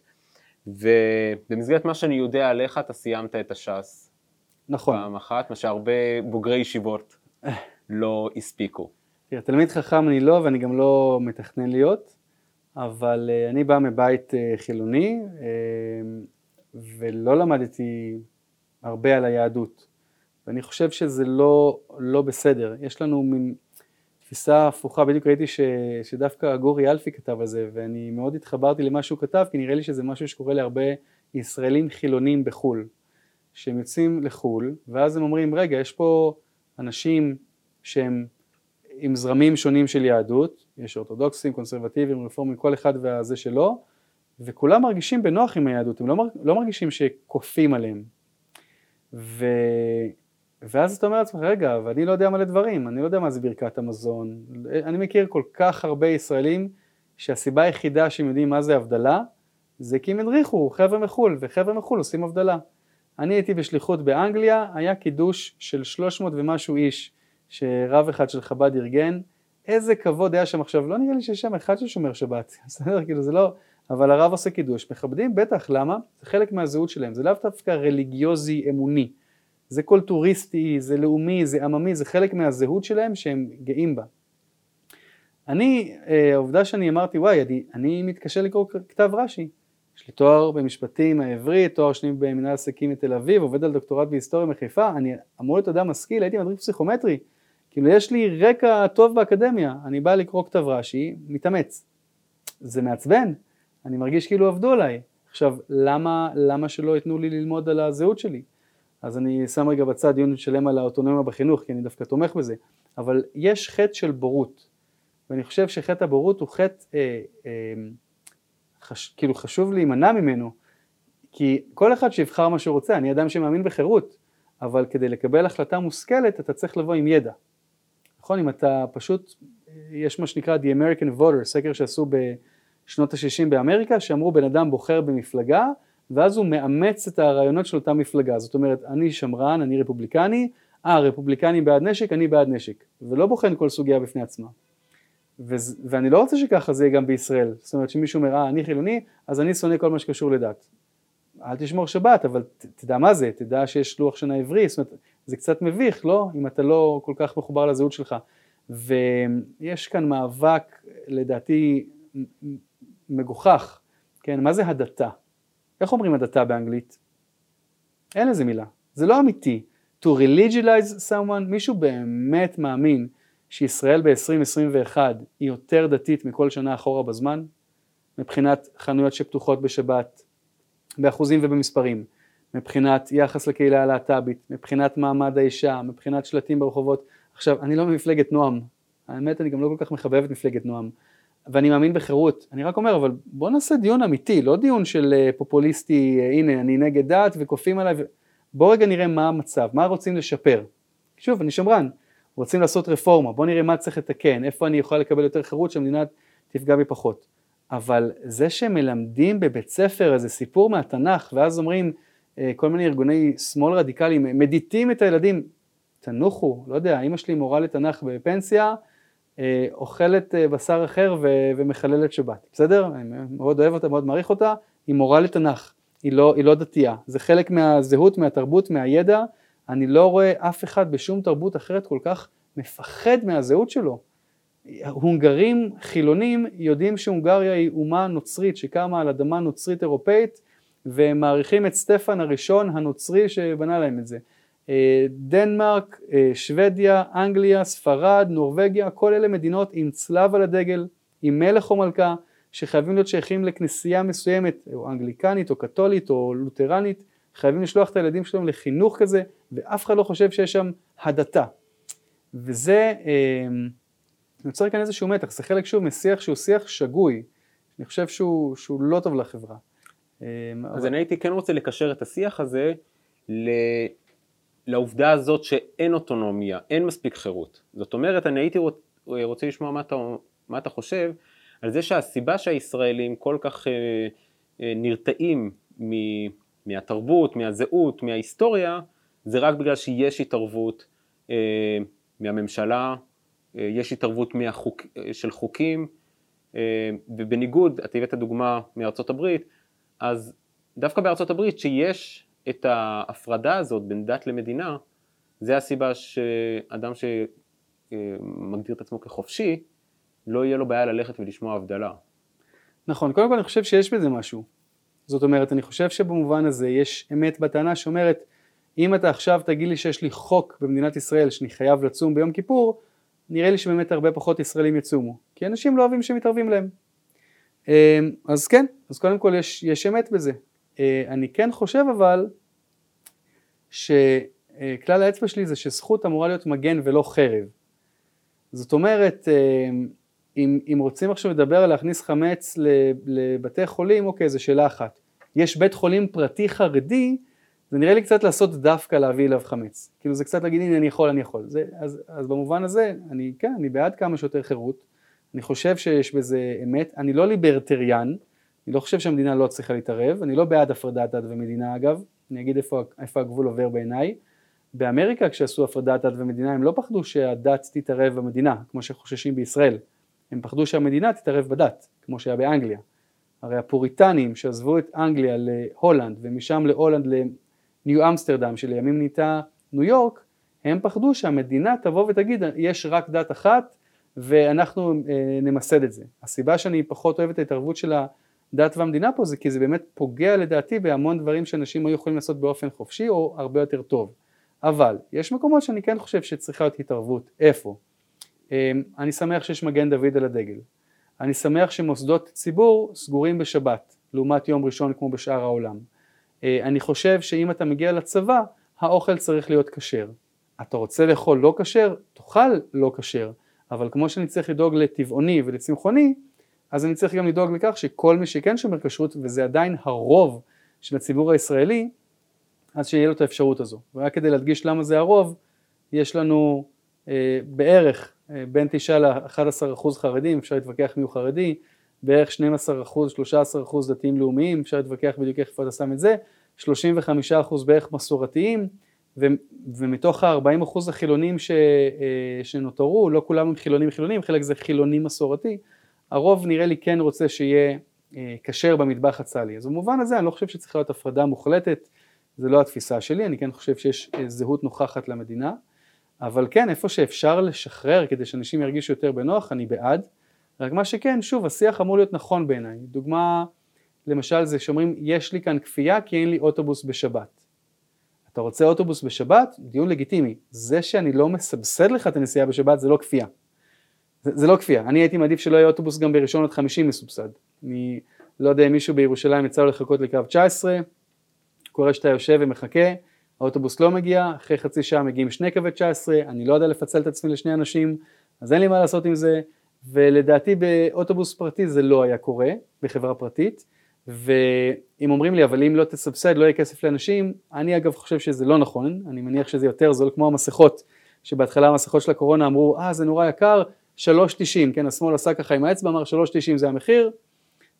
ובמסגרת מה שאני יודע עליך, אתה סיימת את הש"ס. נכון. פעם אחת, מה שהרבה בוגרי ישיבות לא הספיקו. תראה, תלמיד חכם אני לא, ואני גם לא מתכנן להיות, אבל uh, אני בא מבית uh, חילוני, uh, ולא למדתי הרבה על היהדות. ואני חושב שזה לא, לא בסדר. יש לנו מין תפיסה הפוכה, בדיוק ראיתי ש, שדווקא גורי אלפי כתב על זה, ואני מאוד התחברתי למה שהוא כתב, כי נראה לי שזה משהו שקורה להרבה ישראלים חילונים בחו"ל, שהם יוצאים לחו"ל, ואז הם אומרים, רגע, יש פה אנשים שהם עם זרמים שונים של יהדות, יש אורתודוקסים, קונסרבטיבים, רפורמים, כל אחד והזה שלו, וכולם מרגישים בנוח עם היהדות, הם לא, מרג, לא מרגישים שכופים עליהם. ו... ואז אתה אומר לעצמך, רגע, ואני לא יודע מלא דברים, אני לא יודע מה זה ברכת המזון. אני מכיר כל כך הרבה ישראלים שהסיבה היחידה שהם יודעים מה זה הבדלה, זה כי הם הדריכו חבר'ה מחו"ל, וחבר'ה מחו"ל עושים הבדלה. אני הייתי בשליחות באנגליה, היה קידוש של 300 ומשהו איש שרב אחד של חב"ד ארגן, איזה כבוד היה שם עכשיו, לא נראה לי שיש שם אחד ששומר שבת, [LAUGHS] בסדר? כאילו זה לא, אבל הרב עושה קידוש, מכבדים בטח, למה? זה חלק מהזהות שלהם, זה לאו דווקא רליגיוזי אמוני. זה קולטוריסטי, זה לאומי, זה עממי, זה חלק מהזהות שלהם שהם גאים בה. אני, אה, העובדה שאני אמרתי, וואי, אני, אני מתקשה לקרוא כתב רש"י. יש לי תואר במשפטים העברי, תואר שני במנהל עסקים מתל אביב, עובד על דוקטורט בהיסטוריה מחיפה, אני אמור להיות אדם משכיל, הייתי מדריך פסיכומטרי. כאילו יש לי רקע טוב באקדמיה, אני בא לקרוא כתב רש"י, מתאמץ. זה מעצבן, אני מרגיש כאילו עבדו עליי. עכשיו, למה, למה שלא ייתנו לי ללמוד על הזהות שלי? אז אני שם רגע בצד דיון שלם על האוטונומיה בחינוך, כי אני דווקא תומך בזה, אבל יש חטא של בורות, ואני חושב שחטא הבורות הוא חטא, אה, אה, חש, כאילו חשוב להימנע ממנו, כי כל אחד שיבחר מה שהוא רוצה, אני אדם שמאמין בחירות, אבל כדי לקבל החלטה מושכלת אתה צריך לבוא עם ידע. נכון? אם אתה פשוט, יש מה שנקרא The American Voter, סקר שעשו בשנות ה-60 באמריקה, שאמרו בן אדם בוחר במפלגה ואז הוא מאמץ את הרעיונות של אותה מפלגה, זאת אומרת אני שמרן, אני רפובליקני, אה רפובליקני בעד נשק, אני בעד נשק, ולא בוחן כל סוגיה בפני עצמה. ו- ואני לא רוצה שככה זה יהיה גם בישראל, זאת אומרת שמישהו אומר אה אני חילוני, אז אני שונא כל מה שקשור לדת. אל תשמור שבת, אבל ת, תדע מה זה, תדע שיש לוח שנה עברי, זאת אומרת זה קצת מביך, לא? אם אתה לא כל כך מחובר לזהות שלך. ויש כאן מאבק לדעתי מגוחך, כן, מה זה הדתה? איך אומרים הדתה באנגלית? אין לזה מילה, זה לא אמיתי. To religionize someone, מישהו באמת מאמין שישראל ב-2021 היא יותר דתית מכל שנה אחורה בזמן, מבחינת חנויות שפתוחות בשבת, באחוזים ובמספרים, מבחינת יחס לקהילה הלהט"בית, מבחינת מעמד האישה, מבחינת שלטים ברחובות. עכשיו, אני לא ממפלגת נועם, האמת אני גם לא כל כך מחבב את מפלגת נועם, ואני מאמין בחירות, אני רק אומר, אבל בוא נעשה דיון אמיתי, לא דיון של אה, פופוליסטי, אה, הנה אני נגד דת וכופים עליי. בוא רגע נראה מה המצב, מה רוצים לשפר. שוב, אני שמרן, רוצים לעשות רפורמה, בוא נראה מה צריך לתקן, איפה אני יכול לקבל יותר חירות שהמדינה תפגע בי פחות. אבל זה שמלמדים בבית ספר איזה סיפור מהתנ"ך, ואז אומרים אה, כל מיני ארגוני שמאל רדיקליים, מדיטים את הילדים, תנוחו, לא יודע, אמא שלי מורה לתנ"ך בפנסיה, אוכלת אה, בשר אחר ומחללת שבת, בסדר? אני מאוד אוהב אותה, מאוד מעריך אותה, היא מורה לתנ"ך, היא לא, היא לא דתייה, זה חלק מהזהות, מהתרבות, מהידע, אני לא רואה אף אחד בשום תרבות אחרת כל כך מפחד מהזהות שלו. הונגרים חילונים יודעים שהונגריה היא אומה נוצרית שקמה על אדמה נוצרית אירופאית והם מעריכים את סטפן הראשון הנוצרי שבנה להם את זה. אה, דנמרק, אה, שוודיה, אנגליה, ספרד, נורבגיה, כל אלה מדינות עם צלב על הדגל, עם מלך או מלכה, שחייבים להיות שייכים לכנסייה מסוימת, או אנגליקנית או קתולית או לותרנית, חייבים לשלוח את הילדים שלהם לחינוך כזה, ואף אחד לא חושב שיש שם הדתה. וזה אה, נוצר כאן איזשהו מתח, זה חלק שוב משיח שהוא שיח שגוי, אני חושב שהוא, שהוא לא טוב לחברה. אז אבל... אני הייתי כן רוצה לקשר את השיח הזה ל... לעובדה הזאת שאין אוטונומיה, אין מספיק חירות. זאת אומרת, אני הייתי רוצה לשמוע מה אתה, מה אתה חושב על זה שהסיבה שהישראלים כל כך אה, אה, נרתעים מ, מהתרבות, מהזהות, מההיסטוריה, זה רק בגלל שיש התערבות אה, מהממשלה, אה, יש התערבות מהחוק, אה, של חוקים, אה, ובניגוד, אתה הבאת דוגמה מארצות הברית, אז דווקא בארצות הברית שיש את ההפרדה הזאת בין דת למדינה, זה הסיבה שאדם שמגדיר את עצמו כחופשי, לא יהיה לו בעיה ללכת ולשמוע הבדלה. נכון, קודם כל אני חושב שיש בזה משהו. זאת אומרת, אני חושב שבמובן הזה יש אמת בטענה שאומרת, אם אתה עכשיו תגיד לי שיש לי חוק במדינת ישראל שאני חייב לצום ביום כיפור, נראה לי שבאמת הרבה פחות ישראלים יצומו, כי אנשים לא אוהבים שמתערבים להם. אמ, אז כן, אז קודם כל יש, יש אמת בזה. אה, אני כן חושב אבל שכלל האצבע שלי זה שזכות אמורה להיות מגן ולא חרב. זאת אומרת, אה, אם, אם רוצים עכשיו לדבר על להכניס חמץ לבתי חולים, אוקיי, זו שאלה אחת. יש בית חולים פרטי חרדי, זה נראה לי קצת לעשות דווקא להביא אליו חמץ. כאילו זה קצת להגיד, הנה אני יכול, אני יכול. זה, אז, אז במובן הזה, אני כן, אני בעד כמה שיותר חירות. אני חושב שיש בזה אמת. אני לא ליברטריאן, אני לא חושב שהמדינה לא צריכה להתערב, אני לא בעד הפרדת דת ומדינה אגב, אני אגיד איפה, איפה הגבול עובר בעיניי. באמריקה כשעשו הפרדת דת ומדינה הם לא פחדו שהדת תתערב במדינה, כמו שחוששים בישראל, הם פחדו שהמדינה תתערב בדת, כמו שהיה באנגליה. הרי הפוריטנים שעזבו את אנגליה להולנד ומשם להולנד לניו אמסטרדם שלימים נהייתה ניו יורק, הם פחדו שהמדינה תבוא ותגיד יש רק דת אחת ואנחנו אה, נמסד את זה. הסיבה שאני פחות אוהב את ההתערבות של הדת והמדינה פה זה כי זה באמת פוגע לדעתי בהמון דברים שאנשים היו יכולים לעשות באופן חופשי או הרבה יותר טוב. אבל יש מקומות שאני כן חושב שצריכה להיות התערבות. איפה? אמ, אני שמח שיש מגן דוד על הדגל. אני שמח שמוסדות ציבור סגורים בשבת לעומת יום ראשון כמו בשאר העולם. אה, אני חושב שאם אתה מגיע לצבא האוכל צריך להיות כשר. אתה רוצה לאכול לא כשר? תאכל לא כשר. אבל כמו שאני צריך לדאוג לטבעוני ולצמחוני אז אני צריך גם לדאוג לכך שכל מי שכן שומר כשרות וזה עדיין הרוב של הציבור הישראלי אז שיהיה לו את האפשרות הזו. ורק כדי להדגיש למה זה הרוב יש לנו אה, בערך אה, בין 9 ל-11 אחוז חרדים, אפשר להתווכח מי הוא חרדי, בערך 12 אחוז, 13 אחוז דתיים לאומיים, אפשר להתווכח בדיוק איפה אתה שם את זה, 35 אחוז בערך מסורתיים, ו- ומתוך ה-40 אחוז החילונים ש- אה, שנותרו, לא כולם הם חילונים חילונים, חלק זה חילוני מסורתי, הרוב נראה לי כן רוצה שיהיה כשר במטבח הצה"לי. אז במובן הזה אני לא חושב שצריכה להיות הפרדה מוחלטת, זה לא התפיסה שלי, אני כן חושב שיש זהות נוכחת למדינה. אבל כן, איפה שאפשר לשחרר כדי שאנשים ירגישו יותר בנוח, אני בעד. רק מה שכן, שוב, השיח אמור להיות נכון בעיניי. דוגמה, למשל, זה שאומרים, יש לי כאן כפייה כי אין לי אוטובוס בשבת. אתה רוצה אוטובוס בשבת? דיון לגיטימי. זה שאני לא מסבסד לך את הנסיעה בשבת זה לא כפייה. זה, זה לא כפייה. אני הייתי מעדיף שלא יהיה אוטובוס גם בראשון עד חמישי מסובסד. אני לא יודע אם מישהו בירושלים יצא לו לחכות לקו 19, קורה שאתה יושב ומחכה, האוטובוס לא מגיע, אחרי חצי שעה מגיעים שני קווי 19, אני לא יודע לפצל את עצמי לשני אנשים, אז אין לי מה לעשות עם זה, ולדעתי באוטובוס פרטי זה לא היה קורה, בחברה פרטית, ואם אומרים לי אבל אם לא תסבסד לא יהיה כסף לאנשים, אני אגב חושב שזה לא נכון, אני מניח שזה יותר זול כמו המסכות, שבהתחלה המסכות של הקורונה אמרו אה זה נורא יקר, 3.90, כן השמאל עשה ככה עם האצבע, אמר 3.90 זה המחיר,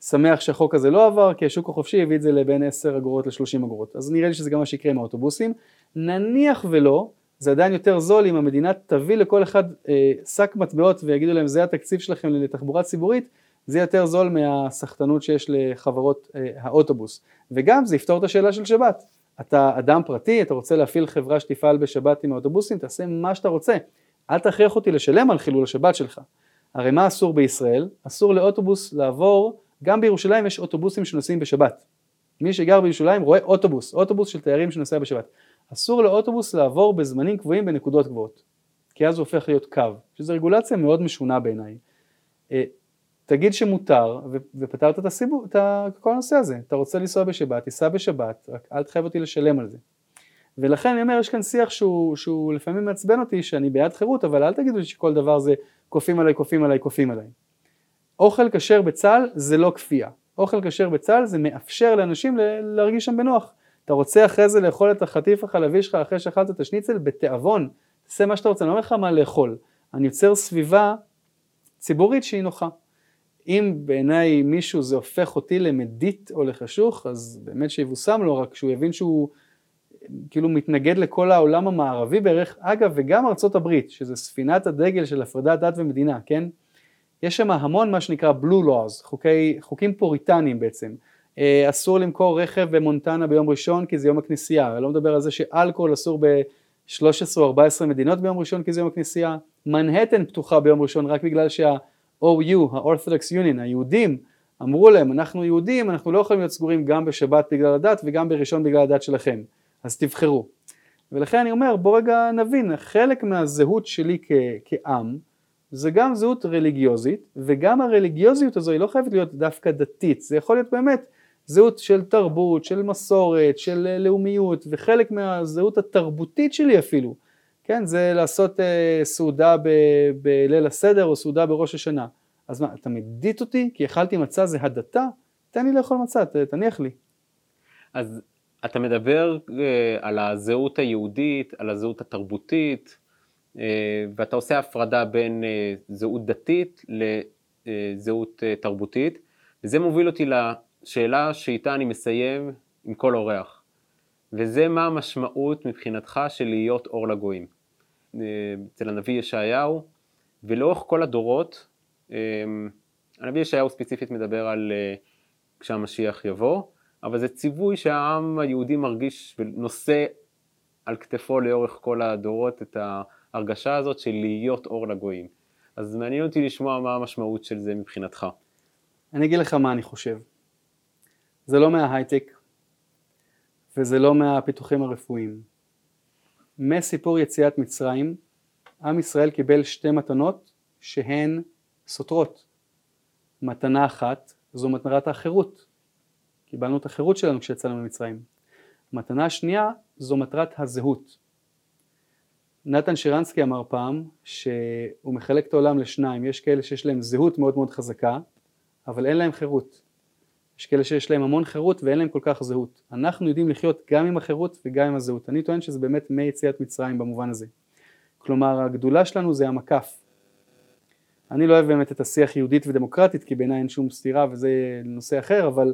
שמח שהחוק הזה לא עבר, כי השוק החופשי הביא את זה לבין 10 אגורות ל-30 אגורות. אז נראה לי שזה גם מה שיקרה עם האוטובוסים. נניח ולא, זה עדיין יותר זול אם המדינה תביא לכל אחד אה, שק מטבעות ויגידו להם זה התקציב שלכם לתחבורה ציבורית, זה יותר זול מהסחטנות שיש לחברות אה, האוטובוס. וגם זה יפתור את השאלה של שבת. אתה אדם פרטי, אתה רוצה להפעיל חברה שתפעל בשבת עם האוטובוסים, תעשה מה שאתה רוצה. אל תכריח אותי לשלם על חילול השבת שלך. הרי מה אסור בישראל? אסור לאוטובוס לעבור גם בירושלים יש אוטובוסים שנוסעים בשבת. מי שגר בירושלים רואה אוטובוס, אוטובוס של תיירים שנוסע בשבת. אסור לאוטובוס לעבור בזמנים קבועים בנקודות גבוהות, כי אז הוא הופך להיות קו, שזו רגולציה מאוד משונה בעיניי. אה, תגיד שמותר ופתרת את, הסיבוב, את כל הנושא הזה, אתה רוצה לנסוע בשבת, תיסע בשבת, רק אל תחייב אותי לשלם על זה. ולכן אני אומר, יש כאן שיח שהוא, שהוא לפעמים מעצבן אותי, שאני בעד חירות, אבל אל תגידו לי שכל דבר זה כופים עליי, כופים עליי, כופים עליי. אוכל כשר בצה"ל זה לא כפייה, אוכל כשר בצה"ל זה מאפשר לאנשים להרגיש שם בנוח. אתה רוצה אחרי זה לאכול את החטיף החלבי שלך אחרי שאכלת את השניצל בתיאבון, תעשה מה שאתה רוצה, אני לא אומר לך מה לאכול, אני יוצר סביבה ציבורית שהיא נוחה. אם בעיניי מישהו זה הופך אותי למדיט או לחשוך, אז באמת שיבושם לו, רק שהוא יבין שהוא כאילו מתנגד לכל העולם המערבי בערך, אגב וגם ארצות הברית, שזה ספינת הדגל של הפרדת דת ומדינה, כן? יש שם המון מה שנקרא blue laws, חוקי, חוקים פוריטניים בעצם. אה, אסור למכור רכב במונטנה ביום ראשון כי זה יום הכנסייה, אני לא מדבר על זה שאלכוהול אסור ב-13 או 14 מדינות ביום ראשון כי זה יום הכנסייה, מנהטן פתוחה ביום ראשון רק בגלל שה-OU, ה-Orthodox Union, היהודים, אמרו להם אנחנו יהודים, אנחנו לא יכולים להיות סגורים גם בשבת בגלל הדת וגם בראשון בגלל הדת שלכם, אז תבחרו. ולכן אני אומר בוא רגע נבין, חלק מהזהות שלי כ- כעם זה גם זהות רליגיוזית, וגם הרליגיוזיות הזו היא לא חייבת להיות דווקא דתית, זה יכול להיות באמת זהות של תרבות, של מסורת, של אה, לאומיות, וחלק מהזהות התרבותית שלי אפילו, כן, זה לעשות אה, סעודה ב- בליל הסדר או סעודה בראש השנה. אז מה, אתה מדיט אותי? כי אכלתי מצה זה הדתה? תן לי לאכול מצה, תניח לי. אז אתה מדבר אה, על הזהות היהודית, על הזהות התרבותית, אה, ואתה עושה הפרדה בין אה, זהות דתית לזהות אה, תרבותית, וזה מוביל אותי לשאלה שאיתה אני מסיים עם כל אורח, וזה מה המשמעות מבחינתך של להיות אור לגויים. אצל הנביא ישעיהו, ולאורך כל הדורות, הנביא ישעיהו ספציפית מדבר על כשהמשיח יבוא, אבל זה ציווי שהעם היהודי מרגיש ונושא על כתפו לאורך כל הדורות את. ההרגשה הזאת של להיות אור לגויים. אז מעניין אותי לשמוע מה המשמעות של זה מבחינתך. אני אגיד לך מה אני חושב. זה לא מההייטק וזה לא מהפיתוחים הרפואיים. מסיפור יציאת מצרים, עם ישראל קיבל שתי מתנות שהן סותרות. מתנה אחת זו מתנת החירות. קיבלנו את החירות שלנו כשיצאנו ממצרים. מתנה שנייה זו מטרת הזהות. נתן שרנסקי אמר פעם שהוא מחלק את העולם לשניים, יש כאלה שיש להם זהות מאוד מאוד חזקה, אבל אין להם חירות. יש כאלה שיש להם המון חירות ואין להם כל כך זהות. אנחנו יודעים לחיות גם עם החירות וגם עם הזהות. אני טוען שזה באמת מיציאת מצרים במובן הזה. כלומר הגדולה שלנו זה המקף. אני לא אוהב באמת את השיח יהודית ודמוקרטית כי בעיניי אין שום סתירה וזה נושא אחר, אבל,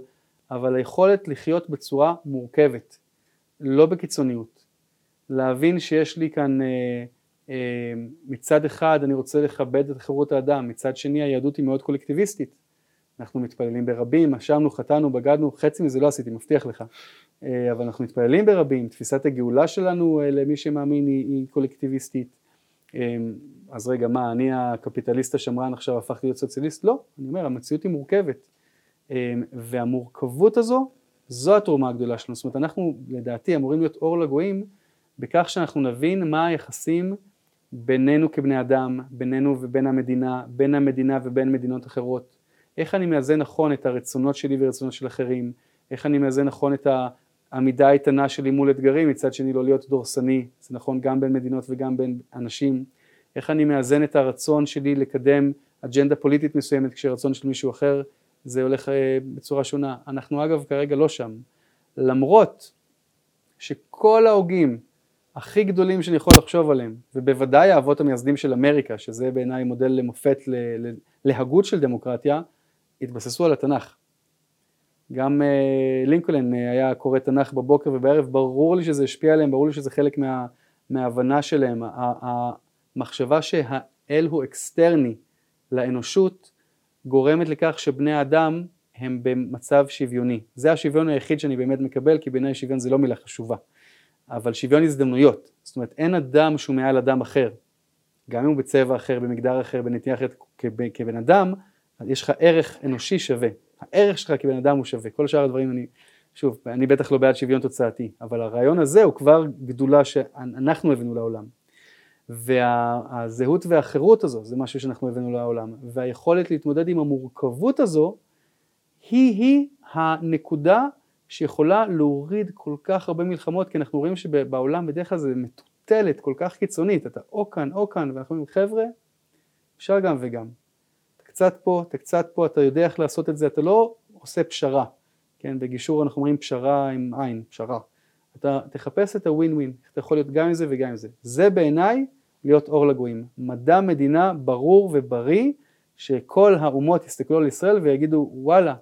אבל היכולת לחיות בצורה מורכבת, לא בקיצוניות. להבין שיש לי כאן אה, אה, מצד אחד אני רוצה לכבד את חירות האדם, מצד שני היהדות היא מאוד קולקטיביסטית, אנחנו מתפללים ברבים, אשמנו, חטאנו, בגדנו, חצי מזה לא עשיתי, מבטיח לך, אה, אבל אנחנו מתפללים ברבים, תפיסת הגאולה שלנו אה, למי שמאמין היא, היא קולקטיביסטית, אה, אז רגע מה, אני הקפיטליסט השמרן עכשיו הפכתי להיות סוציאליסט? לא, אני אומר המציאות היא מורכבת, והמורכבות הזו זו התרומה הגדולה שלנו, זאת אומרת אנחנו לדעתי אמורים להיות אור לגויים בכך שאנחנו נבין מה היחסים בינינו כבני אדם, בינינו ובין המדינה, בין המדינה ובין מדינות אחרות, איך אני מאזן נכון את הרצונות שלי ורצונות של אחרים, איך אני מאזן נכון את העמידה האיתנה שלי מול אתגרים, מצד שני לא להיות דורסני, זה נכון גם בין מדינות וגם בין אנשים, איך אני מאזן את הרצון שלי לקדם אג'נדה פוליטית מסוימת כשרצון של מישהו אחר זה הולך אה, בצורה שונה. אנחנו אגב כרגע לא שם. למרות שכל ההוגים הכי גדולים שאני יכול לחשוב עליהם, ובוודאי האבות המייסדים של אמריקה, שזה בעיניי מודל למופת להגות של דמוקרטיה, התבססו על התנ"ך. גם אה, לינקולן אה, היה קורא תנ"ך בבוקר ובערב, ברור לי שזה השפיע עליהם, ברור לי שזה חלק מה, מההבנה שלהם. המחשבה שהאל הוא אקסטרני לאנושות גורמת לכך שבני האדם הם במצב שוויוני. זה השוויון היחיד שאני באמת מקבל, כי בעיניי שוויון זה לא מילה חשובה. אבל שוויון הזדמנויות, זאת אומרת אין אדם שהוא מעל אדם אחר, גם אם הוא בצבע אחר, במגדר אחר, בנטייה אחרת, כבן אדם, יש לך ערך אנושי שווה. הערך שלך כבן אדם הוא שווה, כל שאר הדברים אני, שוב, אני בטח לא בעד שוויון תוצאתי, אבל הרעיון הזה הוא כבר גדולה שאנחנו הבאנו לעולם. והזהות והחירות הזו זה משהו שאנחנו הבאנו לעולם, והיכולת להתמודד עם המורכבות הזו היא היא הנקודה שיכולה להוריד כל כך הרבה מלחמות, כי אנחנו רואים שבעולם בדרך כלל זה מטוטלת כל כך קיצונית, אתה או כאן או כאן, ואנחנו אומרים חבר'ה, אפשר גם וגם. אתה קצת פה, אתה קצת פה, אתה יודע איך לעשות את זה, אתה לא עושה פשרה, כן, בגישור אנחנו אומרים פשרה עם עין, פשרה. אתה תחפש את הווין ווין, אתה יכול להיות גם עם זה וגם עם זה. זה בעיניי להיות אור לגויים. מדע מדינה ברור ובריא, שכל האומות יסתכלו על ישראל ויגידו וואלה,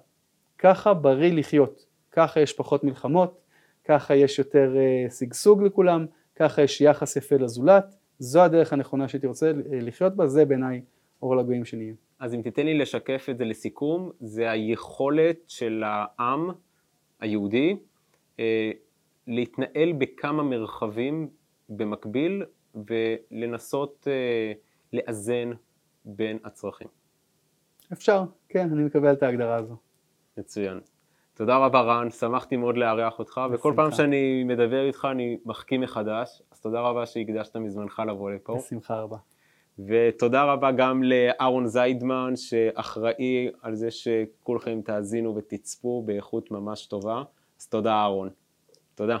ככה בריא לחיות, ככה יש פחות מלחמות, ככה יש יותר uh, שגשוג לכולם, ככה יש יחס יפה לזולת, זו הדרך הנכונה שהייתי רוצה אה, לחיות בה, זה בעיניי אור לגויים שנהיה. אז אם תיתן לי לשקף את זה לסיכום, זה היכולת של העם היהודי אה, להתנהל בכמה מרחבים במקביל ולנסות אה, לאזן בין הצרכים. אפשר, כן, אני מקבל את ההגדרה הזו. מצוין. תודה רבה רן, שמחתי מאוד לארח אותך, בשמחה. וכל פעם שאני מדבר איתך אני מחכים מחדש, אז תודה רבה שהקדשת מזמנך לבוא לפה. בשמחה רבה. ותודה רבה גם לאהרון זיידמן שאחראי על זה שכולכם תאזינו ותצפו באיכות ממש טובה, אז תודה אהרון. תודה.